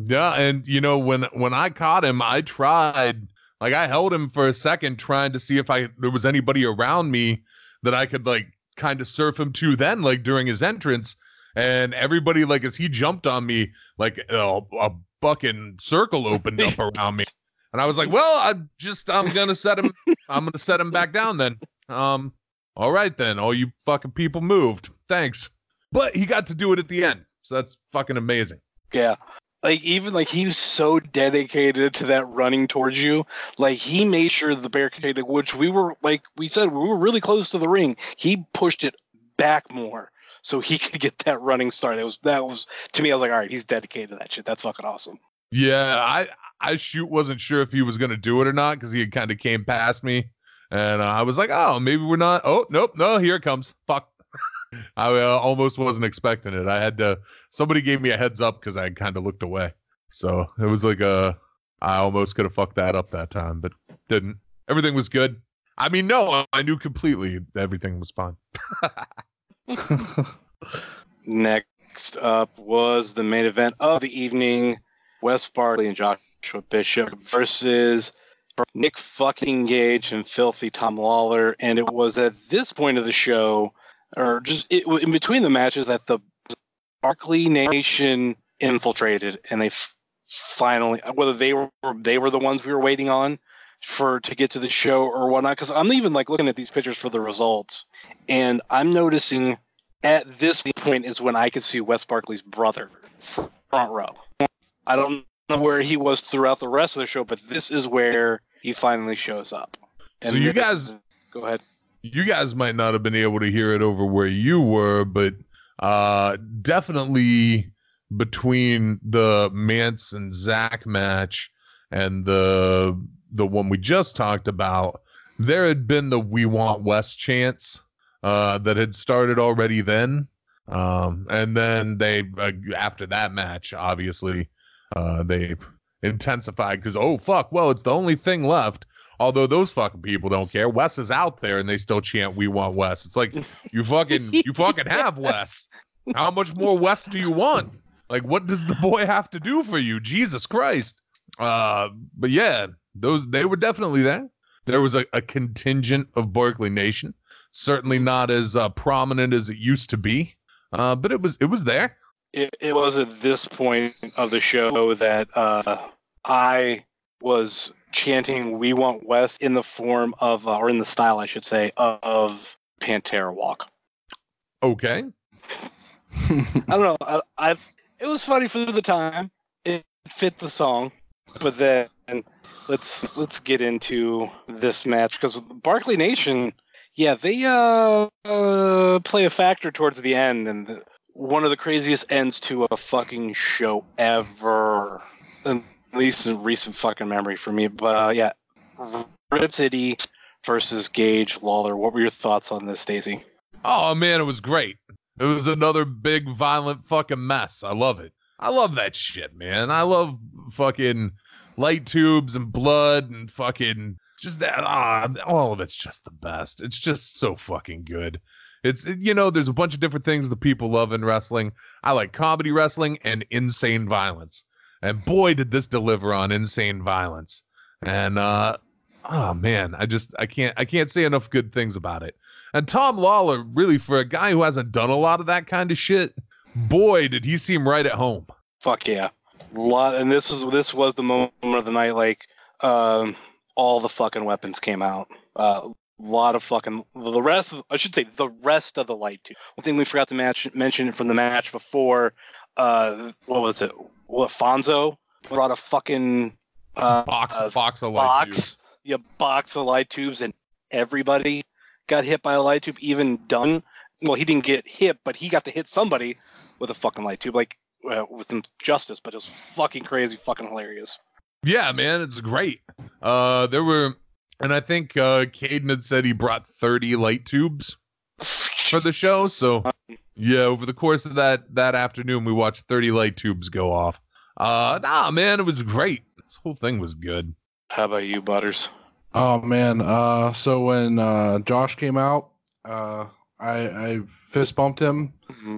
Yeah, and you know when when I caught him, I tried like I held him for a second trying to see if I there was anybody around me that I could like kind of surf him to then like during his entrance and everybody like as he jumped on me like a, a fucking circle opened up *laughs* around me. And I was like, "Well, I just I'm going to set him I'm going to set him back down then." Um all right then. All you fucking people moved. Thanks. But he got to do it at the end. So that's fucking amazing. Yeah. Like even like he was so dedicated to that running towards you. Like he made sure the barricade, which we were like we said, we were really close to the ring. He pushed it back more so he *laughs* could get that running start. It was that was to me. I was like, all right, he's dedicated to that shit. That's fucking awesome. Yeah, I I shoot wasn't sure if he was gonna do it or not because he had kind of came past me, and uh, I was like, oh, maybe we're not. Oh, nope, no, here it comes. Fuck. *laughs* I uh, almost wasn't expecting it. I had to. Somebody gave me a heads up because I kind of looked away, so it was like a. I almost could have fucked that up that time, but didn't. Everything was good. I mean, no, I knew completely everything was fine. *laughs* *laughs* Next up was the main event of the evening: Wes Barkley and Joshua Bishop versus Nick fucking Gage and Filthy Tom Lawler. And it was at this point of the show, or just it, in between the matches, that the Barkley Nation infiltrated, and they f- finally, whether they were they were the ones we were waiting on for to get to the show or whatnot. Because I'm even like looking at these pictures for the results, and I'm noticing at this point is when I could see Wes Barkley's brother front row. I don't know where he was throughout the rest of the show, but this is where he finally shows up. So you guys- go ahead. You guys might not have been able to hear it over where you were, but uh definitely between the Mance and Zach match and the the one we just talked about, there had been the We Want Wes chance uh that had started already then. Um and then they uh, after that match, obviously, uh they intensified because oh fuck, well it's the only thing left. Although those fucking people don't care. Wes is out there and they still chant "We want Wes." It's like you fucking you fucking have Wes. How much more Wes do you want? Like, what does the boy have to do for you? Jesus Christ. Uh, but yeah, those they were definitely there. There was a, a contingent of Barkley Nation. Certainly not as uh, prominent as it used to be. Uh, but it was it was there. It, it was at this point of the show that uh, I was chanting "We Want Wes" in the form of, uh, or in the style, I should say, of Pantera Walk. Okay. *laughs* I don't know. I, I've it was funny for the time. It fit the song, but then let's let's get into this match because Barkley Nation, yeah, they uh, uh play a factor towards the end, and the, one of the craziest ends to a fucking show ever, at least in recent fucking memory for me. But uh, yeah, Rip City versus Gage Lawler. What were your thoughts on this, Stacey? Oh man, it was great. It was another big violent fucking mess. I love it. I love that shit, man. I love fucking light tubes and blood and fucking just that. Ah, all of it's just the best. It's just so fucking good. It's you know, there's a bunch of different things that people love in wrestling. I like comedy wrestling and insane violence. And boy, did this deliver on insane violence. And uh oh man, I just I can't I can't say enough good things about it. And Tom Lawler, really, for a guy who hasn't done a lot of that kind of shit, boy, did he seem right at home. Fuck yeah. Lot and this is this was the moment of the night like um all the fucking weapons came out. Uh a lot of fucking the rest of I should say the rest of the light too. One thing we forgot to match, mention from the match before uh what was it? What Fonzo brought a fucking uh, Box, uh, box of light box, tubes. yeah, box of light tubes, and everybody got hit by a light tube. Even Dunn well, he didn't get hit, but he got to hit somebody with a fucking light tube, like uh, with some justice. But it was fucking crazy, fucking hilarious. Yeah, man, it's great. Uh, there were, and I think uh, Caden had said he brought 30 light tubes *laughs* for the show. So yeah, over the course of that that afternoon, we watched 30 light tubes go off. Uh, nah, man, it was great. This whole thing was good. How about you, Butters? Oh man. Uh, so when uh, Josh came out, uh, I, I fist bumped him.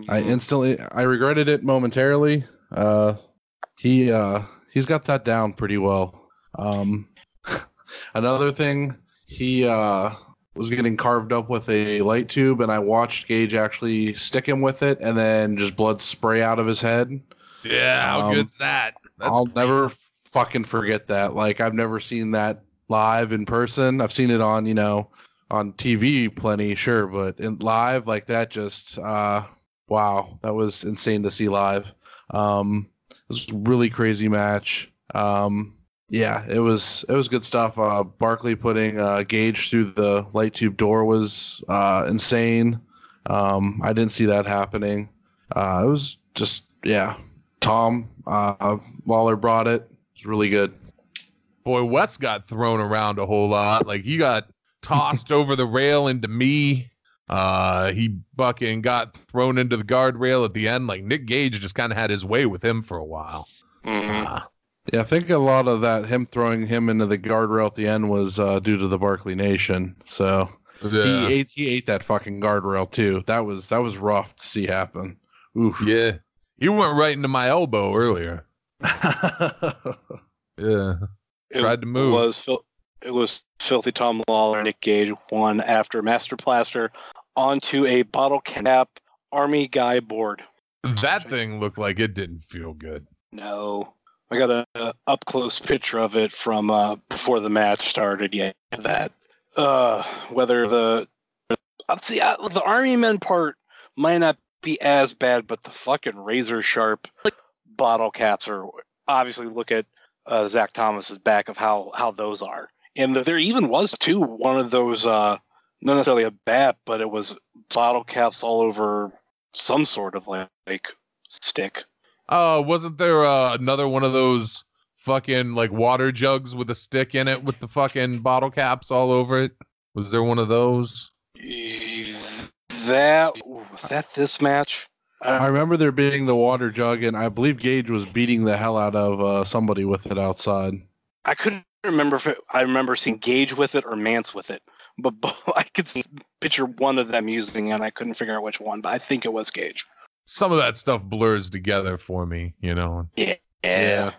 I instantly I regretted it momentarily. Uh, he uh, he's got that down pretty well. Um, *laughs* another thing, he uh, was getting carved up with a light tube, and I watched Gage actually stick him with it, and then just blood spray out of his head. Yeah, how Um, good's that? That's I'll great. never fucking forget that. Like I've never seen that live in person. I've seen it on, you know, on TV plenty, sure, but in live like that just uh wow, that was insane to see live. Um it was a really crazy match. Um yeah, it was it was good stuff. Uh Barkley putting uh Gage through the light tube door was uh insane. Um I didn't see that happening. Uh it was just yeah, Tom uh, Lawler brought it. It was really good. Boy, Wes got thrown around a whole lot. Like he got tossed *laughs* over the rail into me. Uh, he fucking got thrown into the guardrail at the end. Like Nick Gage just kind of had his way with him for a while. Mhm. Uh, Yeah, I think a lot of that him throwing him into the guardrail at the end was uh, due to the Barkley Nation. So yeah. he ate he ate that fucking guardrail too. That was that was rough to see happen. Oof. yeah. He went right into my elbow earlier. *laughs* Yeah. It Tried to move. Was fil- it was filthy Tom Lawler, Nick Gage one after Master Plaster onto a bottle cap army guy board. That thing looked like it didn't feel good. No, I got a, a up close picture of it from uh, before the match started. Yeah, that uh, whether the see uh, the army men part might not be as bad, but the fucking razor sharp like, bottle caps are obviously look at uh, Zach Thomas's back of how how those are, and there even was too one of those uh, not necessarily a bat, but it was bottle caps all over some sort of like, like stick. Uh, wasn't there uh, another one of those fucking like water jugs with a stick in it with the fucking bottle caps all over it? Was there one of those? That was that this match. I remember there being the water jug, and I believe Gage was beating the hell out of uh, somebody with it outside. I couldn't remember if it, I remember seeing Gage with it or Mance with it, but *laughs* both, I could picture one of them using it. and I couldn't figure out which one, but I think it was Gage. Some of that stuff blurs together for me, you know. Yeah. yeah.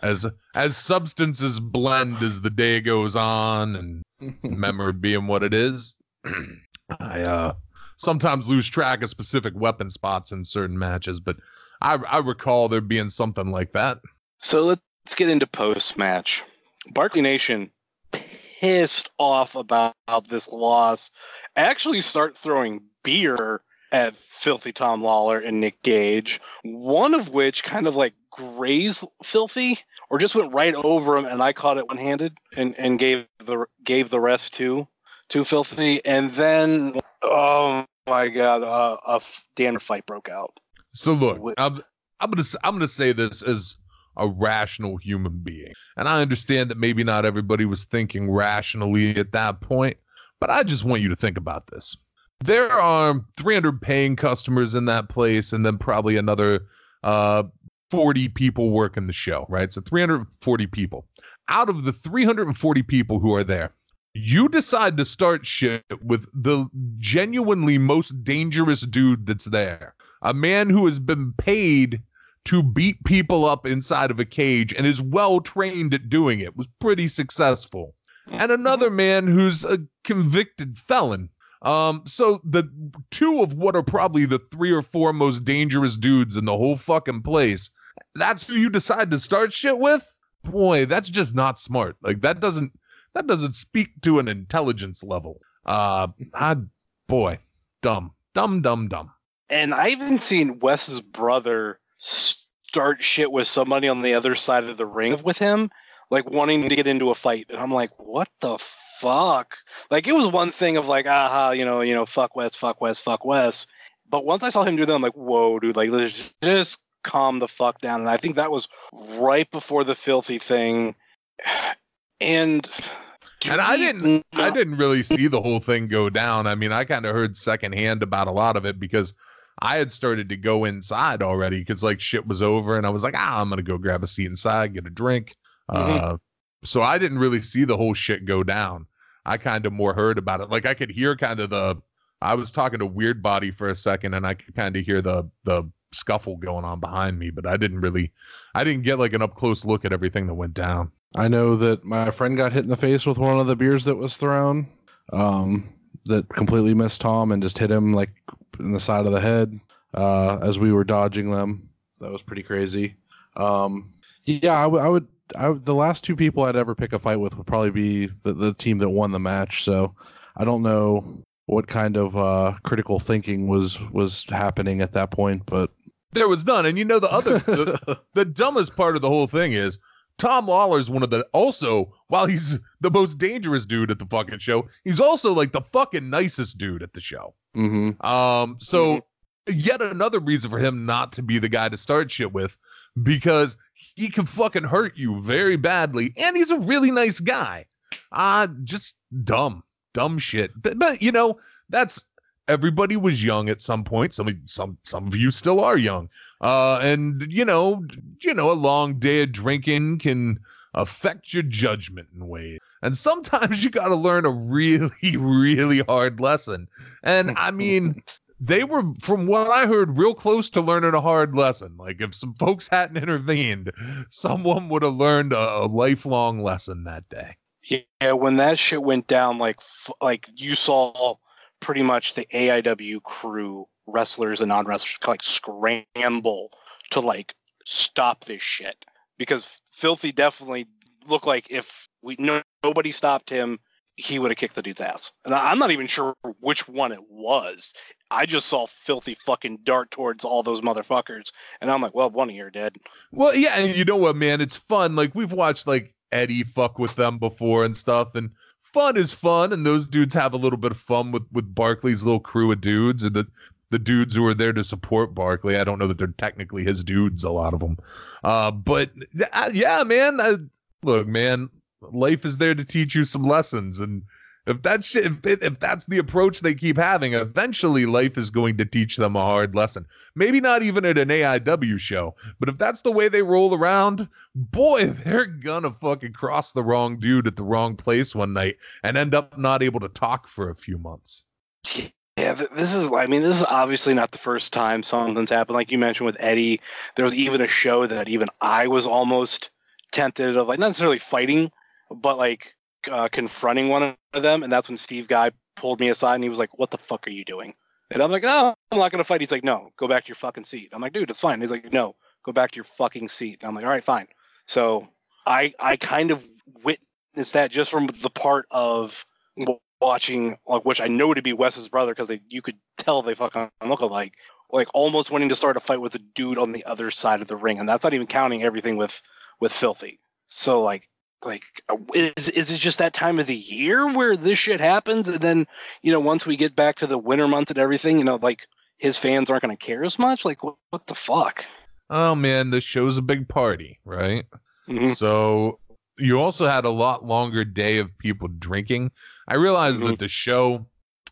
As as substances blend as the day goes on and *laughs* memory being what it is, *clears throat* I uh sometimes lose track of specific weapon spots in certain matches, but I I recall there being something like that. So let's get into post match. Barkley Nation pissed off about this loss. Actually, start throwing beer at Filthy Tom Lawler and Nick Gage. One of which kind of like grazed Filthy, or just went right over him, and I caught it one handed and and gave the gave the rest to to Filthy, and then oh my god, uh, a damn fight broke out. So look, Wh- I'm I'm gonna s- I'm gonna say this as a rational human being, and I understand that maybe not everybody was thinking rationally at that point, but I just want you to think about this. There are 300 paying customers in that place, and then probably another uh 40 people working the show, right? So 340 people. Out of the 340 people who are there, you decide to start shit with the genuinely most dangerous dude that's there a man who has been paid to beat people up inside of a cage and is well trained at doing it was pretty successful and another man who's a convicted felon um so the two of what are probably the three or four most dangerous dudes in the whole fucking place that's who you decide to start shit with? Boy that's just not smart. Like that doesn't that doesn't speak to an intelligence level. Uh I, boy dumb. Dumb dumb dumb. And I even seen Wes's brother start shit with somebody on the other side of the ring with him, like wanting to get into a fight. And I'm like, what the fuck? Like it was one thing of like, aha, you know, you know, fuck Wes, fuck Wes, fuck Wes. But once I saw him do that, I'm like, whoa, dude, like let's just, just calm the fuck down. And I think that was right before the filthy thing. *sighs* And And I didn't I didn't really see the whole thing go down. I mean, I kind of heard secondhand about a lot of it because I had started to go inside already because like shit was over and I was like, ah, I'm gonna go grab a seat inside, get a drink. Uh, so I didn't really see the whole shit go down. I kind of more heard about it. Like I could hear kind of the I was talking to Weird Body for a second and I could kind of hear the the scuffle going on behind me, but I didn't really I didn't get like an up close look at everything that went down. I know that my friend got hit in the face with one of the beers that was thrown. Um, that completely missed Tom and just hit him like in the side of the head uh, as we were dodging them. That was pretty crazy. Um, yeah, I, w- I would. I would- the last two people I'd ever pick a fight with would probably be the, the team that won the match. So I don't know what kind of uh, critical thinking was was happening at that point, but There was none. And you know the other the, *laughs* the dumbest part of the whole thing is Tom Lawlor's one of the also while he's the most dangerous dude at the fucking show, he's also like the fucking nicest dude at the show. mhm. Um, so yet another reason for him not to be the guy to start shit with because he can fucking hurt you very badly, and he's a really nice guy. Uh just dumb, dumb shit. But you know, that's everybody was young at some point. Some some some of you still are young. Uh, and you know, you know, a long day of drinking can affect your judgment in ways. And sometimes you got to learn a really, *laughs* really hard lesson. And I mean, *laughs* they were, from what I heard, real close to learning a hard lesson. Like if some folks hadn't *laughs* intervened, someone would have learned a, a lifelong lesson that day. Yeah, when that shit went down, like like you saw pretty much the AIW crew, wrestlers and non-wrestlers, like scramble to like stop this shit because Filthy definitely looked like if we no, nobody stopped him, he would have kicked the dude's ass. And I- I'm not even sure which one it was. I just saw Filthy fucking dart towards all those motherfuckers, and I'm like, well, one of you are dead. Well, yeah, and you know what, man? It's fun. Like we've watched like Eddie fuck with them before and stuff, and fun is fun, and those dudes have a little bit of fun with with Barkley's little crew of dudes, and the the dudes who are there to support Barkley. I don't know that they're technically his dudes, a lot of them, uh, but uh, yeah, man. Uh, look, man, life is there to teach you some lessons, and if that's if, if that's the approach they keep having, eventually life is going to teach them a hard lesson. Maybe not even at an AIW show, but if that's the way they roll around, boy, they're gonna fucking cross the wrong dude at the wrong place one night and end up not able to talk for a few months. Yeah, this is. I mean, this is obviously not the first time something's happened. Like you mentioned with Eddie, there was even a show that even I was almost tempted of, like not necessarily fighting, but like uh, confronting one of them. And that's when Steve Guy pulled me aside and he was like, "What the fuck are you doing?" And I'm like, "Oh, I'm not gonna fight." He's like, "No, go back to your fucking seat." I'm like, "Dude, it's fine." He's like, "No, go back to your fucking seat." And I'm like, "All right, fine." So I I kind of witnessed that just from the part of watching, like, which I know to be Wes's brother because you could tell they fucking look alike. Like almost wanting to start a fight with a dude on the other side of the ring, and that's not even counting everything with with Filthy. So like like is is it just that time of the year where this shit happens, and then you know once we get back to the winter months and everything, you know like his fans aren't going to care as much. Like what, what the fuck? Oh man, the show's a big party, right? Mhm. So you also had a lot longer day of people drinking. I realized Mhm. that the show,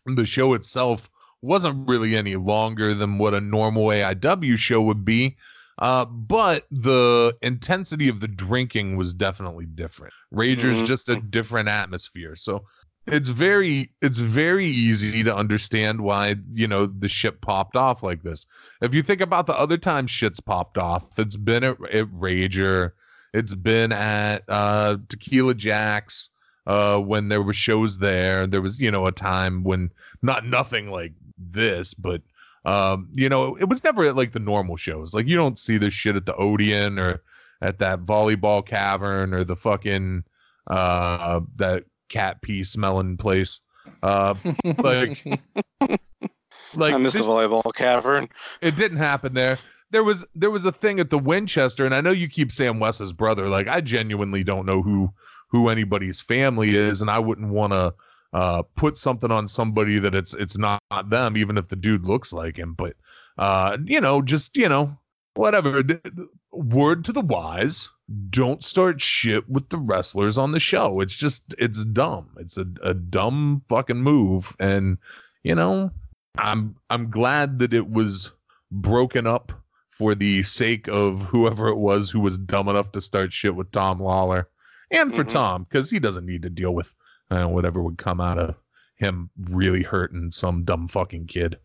the show itself, wasn't really any longer than what a normal AIW show would be. Uh, but the intensity of the drinking was definitely different. Rager's Mhm. just a different atmosphere. So it's very it's very easy to understand why you know the ship popped off like this. If you think about the other time shit's popped off, it's been at, at Rager, it's been at uh, Tequila Jacks uh, when there were shows there. There was you know a time when not nothing like this, but um, you know it was never at like the normal shows. Like you don't see this shit at the Odeon or at that volleyball cavern or the fucking uh that cat pee smelling place. Uh, like *laughs* like I missed this- the volleyball cavern. it didn't happen there. There was there was a thing at the Winchester, and I know you keep saying Wes's brother. Like I genuinely don't know who who anybody's family is, and I wouldn't want to uh, put something on somebody that it's it's not them, even if the dude looks like him. But uh, you know, just you know, whatever. Word to the wise: don't start shit with the wrestlers on the show. It's just it's dumb. It's a, a dumb fucking move, and you know, I'm I'm glad that it was broken up for the sake of whoever it was who was dumb enough to start shit with Tom Lawlor, and for Mhm. Tom because he doesn't need to deal with uh, whatever would come out of him really hurting some dumb fucking kid.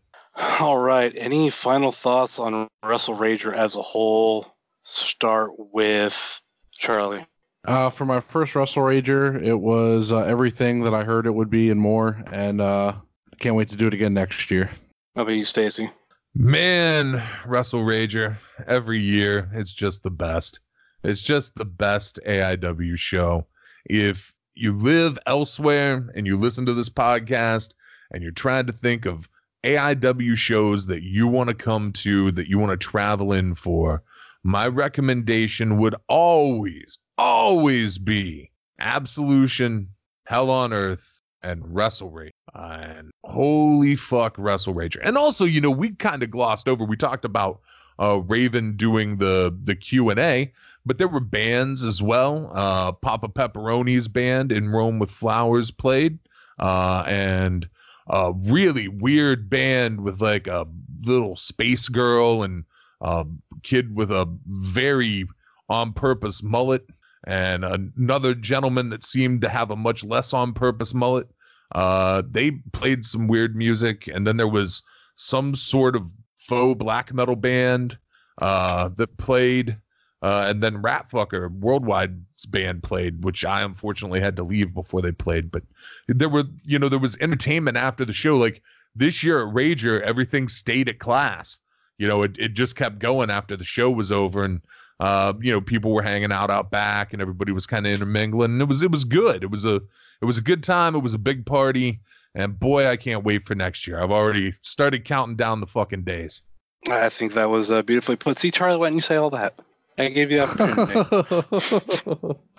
All right. Any final thoughts on Wrestle Rager as a whole? Start with Charlie. Uh, for my first Wrestle Rager, it was uh, everything that I heard it would be and more, and uh, can't wait to do it again next year. How about you, Stacy? Man, Wrestle Rager, every year it's just the best. It's just the best AIW show. If you live elsewhere and you listen to this podcast and you're trying to think of AIW shows that you want to come to, that you want to travel in for, my recommendation would always, always be Absolution, Hell on Earth, and Wrestle Rage. And holy fuck, Wrestle Rage. And also, you know, we kind of glossed over. We talked about uh, Raven doing the the Q and A, but there were bands as well. Uh, Papa Pepperoni's band in Rome with Flowers played, uh, and a really weird band with like a little space girl and a kid with a very on purpose mullet, and another gentleman that seemed to have a much less on purpose mullet. Uh, they played some weird music, and then there was some sort of faux black metal band uh, that played, uh, and then Ratfucker Worldwide's band played, which I unfortunately had to leave before they played. But there were, you know, there was entertainment after the show. Like this year at Rager, everything stayed at class. You know, it, it just kept going after the show was over, and uh, you know, people were hanging out out back, and everybody was kind of intermingling. And it was it was good. It was a it was a good time. It was a big party. And boy, I can't wait for next year. I've already started counting down the fucking days. I think that was uh, beautifully put. See, Charlie, why didn't you say all that? I gave you the opportunity. *laughs*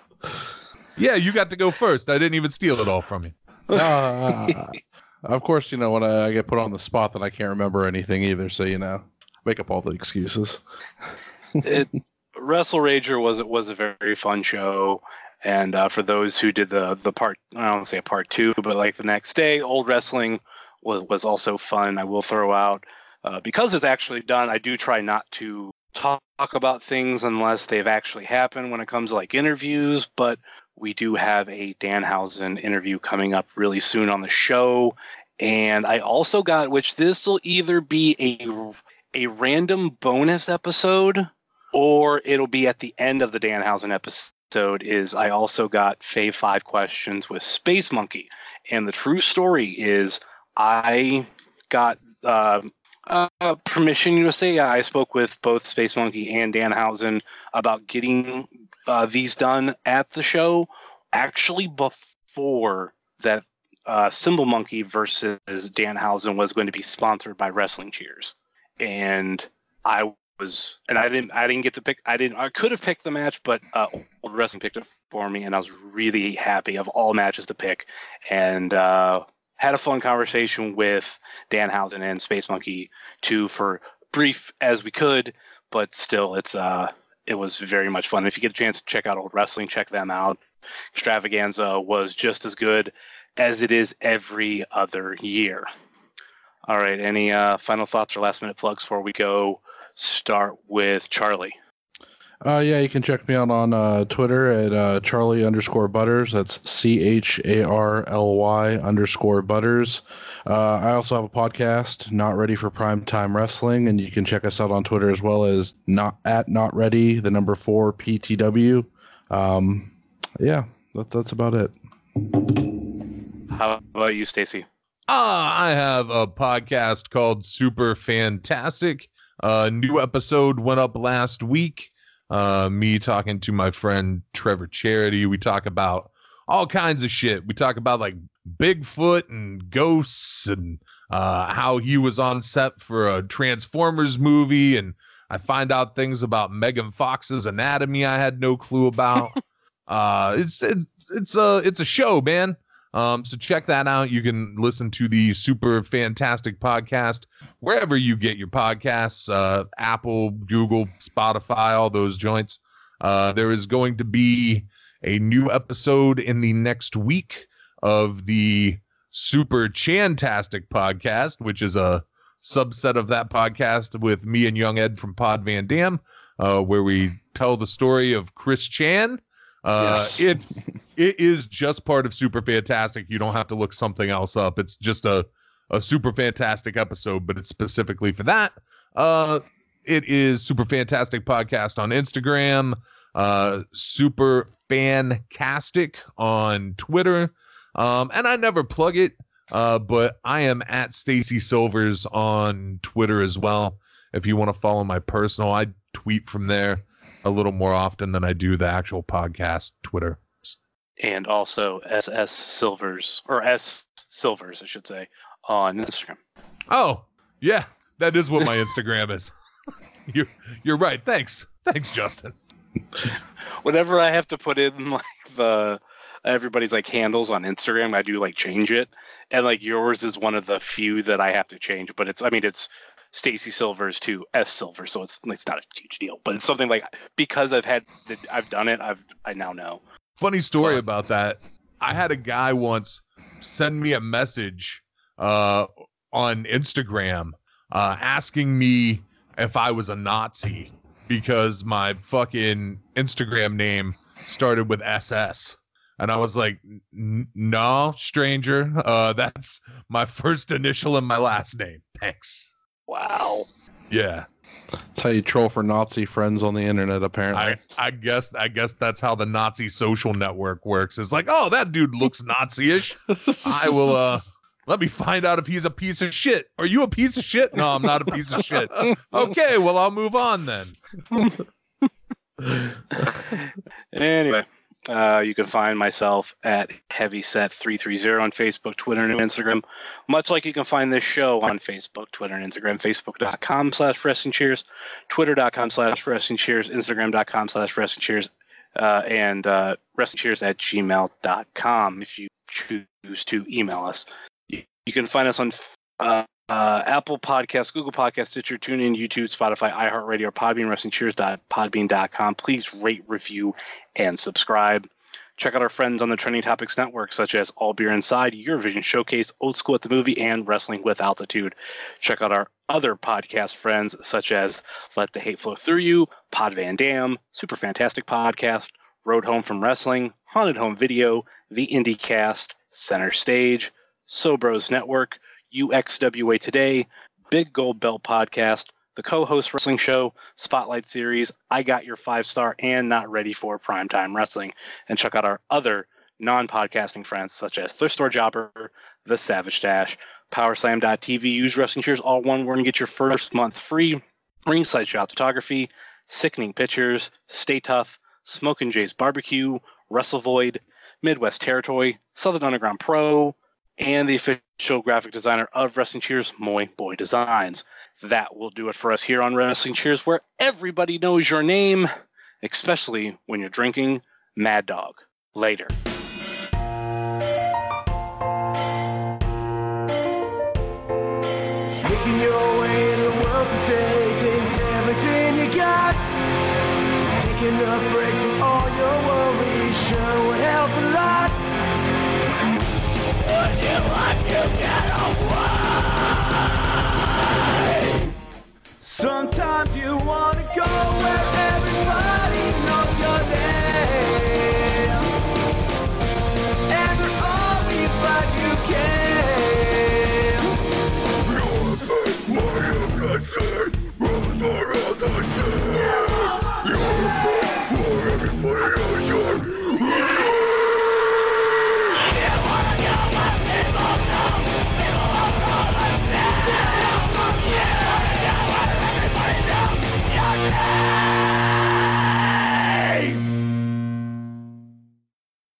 Yeah, you got to go first. I didn't even steal it all from you. Uh, *laughs* of course, you know when I, I get put on the spot that I can't remember anything either. So you know, make up all the excuses. it, Wrestle Rager was it was a very fun show, and uh, for those who did the the part, I don't want to say a part two, but like the next day, old wrestling was was also fun. I will throw out uh, because it's actually done. I do try not to talk about things unless they've actually happened when it comes to like interviews, but we do have a Danhausen interview coming up really soon on the show. And I also got, which this will either be a a random bonus episode or it'll be at the end of the Danhausen episode. Is I also got Fave Five questions with Space Monkey, and the true story is I got uh, uh, permission say I spoke with both Space Monkey and Danhausen about getting uh, these done at the show. Actually, before that, uh, Symbol Monkey versus Danhausen was going to be sponsored by Wrestling Cheers, and I was, and I didn't, I didn't get to pick. I didn't. I could have picked the match, but uh, Wrestling picked it for me, and I was really happy of all matches to pick, and uh, had a fun conversation with Danhausen and Space Monkey too for brief as we could, but still, it's uh, it was very much fun. If you get a chance to check out Old Wrestling, check them out. Extravaganza was just as good as it is every other year. All right, any uh, final thoughts or last minute plugs before we go? Start with Charlie. Uh, yeah, you can check me out on uh, Twitter at uh, Charlie underscore Butters. That's C H A R L Y underscore Butters. Uh, I also have a podcast, Not Ready for Prime Time Wrestling, and you can check us out on Twitter as well as not at Not Ready, the number four PTW. Um, yeah, that, that's about it. How about you, Stacy? Ah, I have a podcast called Super Fantastic. A new episode went up last week. Uh, me talking to my friend Trevor Charity. We talk about all kinds of shit. We talk about like Bigfoot and ghosts and uh, how he was on set for a Transformers movie. And I find out things about Megan Fox's anatomy I had no clue about. *laughs* Uh, it's it's it's a it's a show, man. Um, so check that out. You can listen to the super fantastic podcast wherever you get your podcasts, uh, Apple, Google, Spotify, all those joints. Uh, there is going to be a new episode in the next week of the Super Chantastic podcast, which is a subset of that podcast with me and Young Ed from Pod Van Dam, uh, where we tell the story of Chris Chan. Uh, Yes. It *laughs* it is just part of Super Fantastic. You don't have to look something else up. It's just a a super fantastic episode, but it's specifically for that. Uh, it is Super Fantastic Podcast on Instagram, uh, Super Fantastic on Twitter. Um, and I never plug it, uh, but I am at Stacy Silvers on Twitter as well. If you want to follow my personal, I tweet from there a little more often than I do the actual podcast Twitter. And also SS Silvers or S Silvers, I should say, on Instagram. Oh, yeah, that is what my *laughs* Instagram is. *laughs* You're you're right. Thanks, thanks, Justin. Whenever I have to put in *laughs* like the everybody's like handles on Instagram, I do like change it, and like yours is one of the few that I have to change. But it's I mean it's Stacy Silvers to S Silver, so it's it's not a huge deal. But it's something like because I've had I've done it, I've I now know. Funny story about that. I had a guy once send me a message uh, on Instagram uh, asking me if I was a Nazi because my fucking Instagram name started with SS. And I was like, "N- no, stranger. Uh, that's my first initial and my last name. Thanks. Wow. Yeah. That's how you troll for Nazi friends on the internet, apparently. I, I guess I guess that's how the Nazi social network works. It's like, oh, that dude looks Nazi-ish. I will uh *laughs* let me find out if he's a piece of shit. Are you a piece of shit? No, I'm not a piece of shit. Okay, well I'll move on then. *laughs* *laughs* Anyway, uh, you can find myself at Heavyset330 on Facebook, Twitter, and Instagram. Much like you can find this show on Facebook, Twitter, and Instagram. Facebook.com slash Wrestling Cheers, Twitter.com slash Wrestling Cheers, Instagram.com slash Wrestling Cheers, uh, and uh, Wrestling Cheers at gmail.com if you choose to email us. You, can find us on uh, uh, Apple Podcasts, Google Podcasts, Stitcher, TuneIn, YouTube, Spotify, iHeartRadio, Podbean, WrestlingCheers.podbean.com. Please rate, review, and subscribe. Check out our friends on the Trending Topics Network, such as All Beer Inside, Eurovision Showcase, Old School at the Movie, and Wrestling with Altitude. Check out our other podcast friends, such as Let the Hate Flow Through You, Pod Van Dam, Super Fantastic Podcast, Road Home from Wrestling, Haunted Home Video, The IndieCast, Center Stage, Sobros Network, UXWA Today, Big Gold Belt Podcast, the co-host wrestling show, Spotlight Series, I Got Your Five Star, and Not Ready for Primetime Wrestling. And check out our other non-podcasting friends such as Thrift Store Jobber, The Savage Dash, PowerSlam.tv, use wrestling cheers all one word and get your first month free. Ringside Shot Photography, Sickening Pictures, Stay Tough, Smokin' Jay's Barbecue, Wrestle Void, Midwest Territory, Southern Underground Pro, and the official graphic designer of Wrestling Cheers, Moy Boy Designs. That will do it for us here on Wrestling Cheers, where everybody knows your name, especially when you're drinking Mad Dog. Later. Making your way in the world today takes everything you got. Taking a break Sometimes you want to go where everybody knows your name. And they're always glad you came. You're a big, why you got sick? Rules are all the same.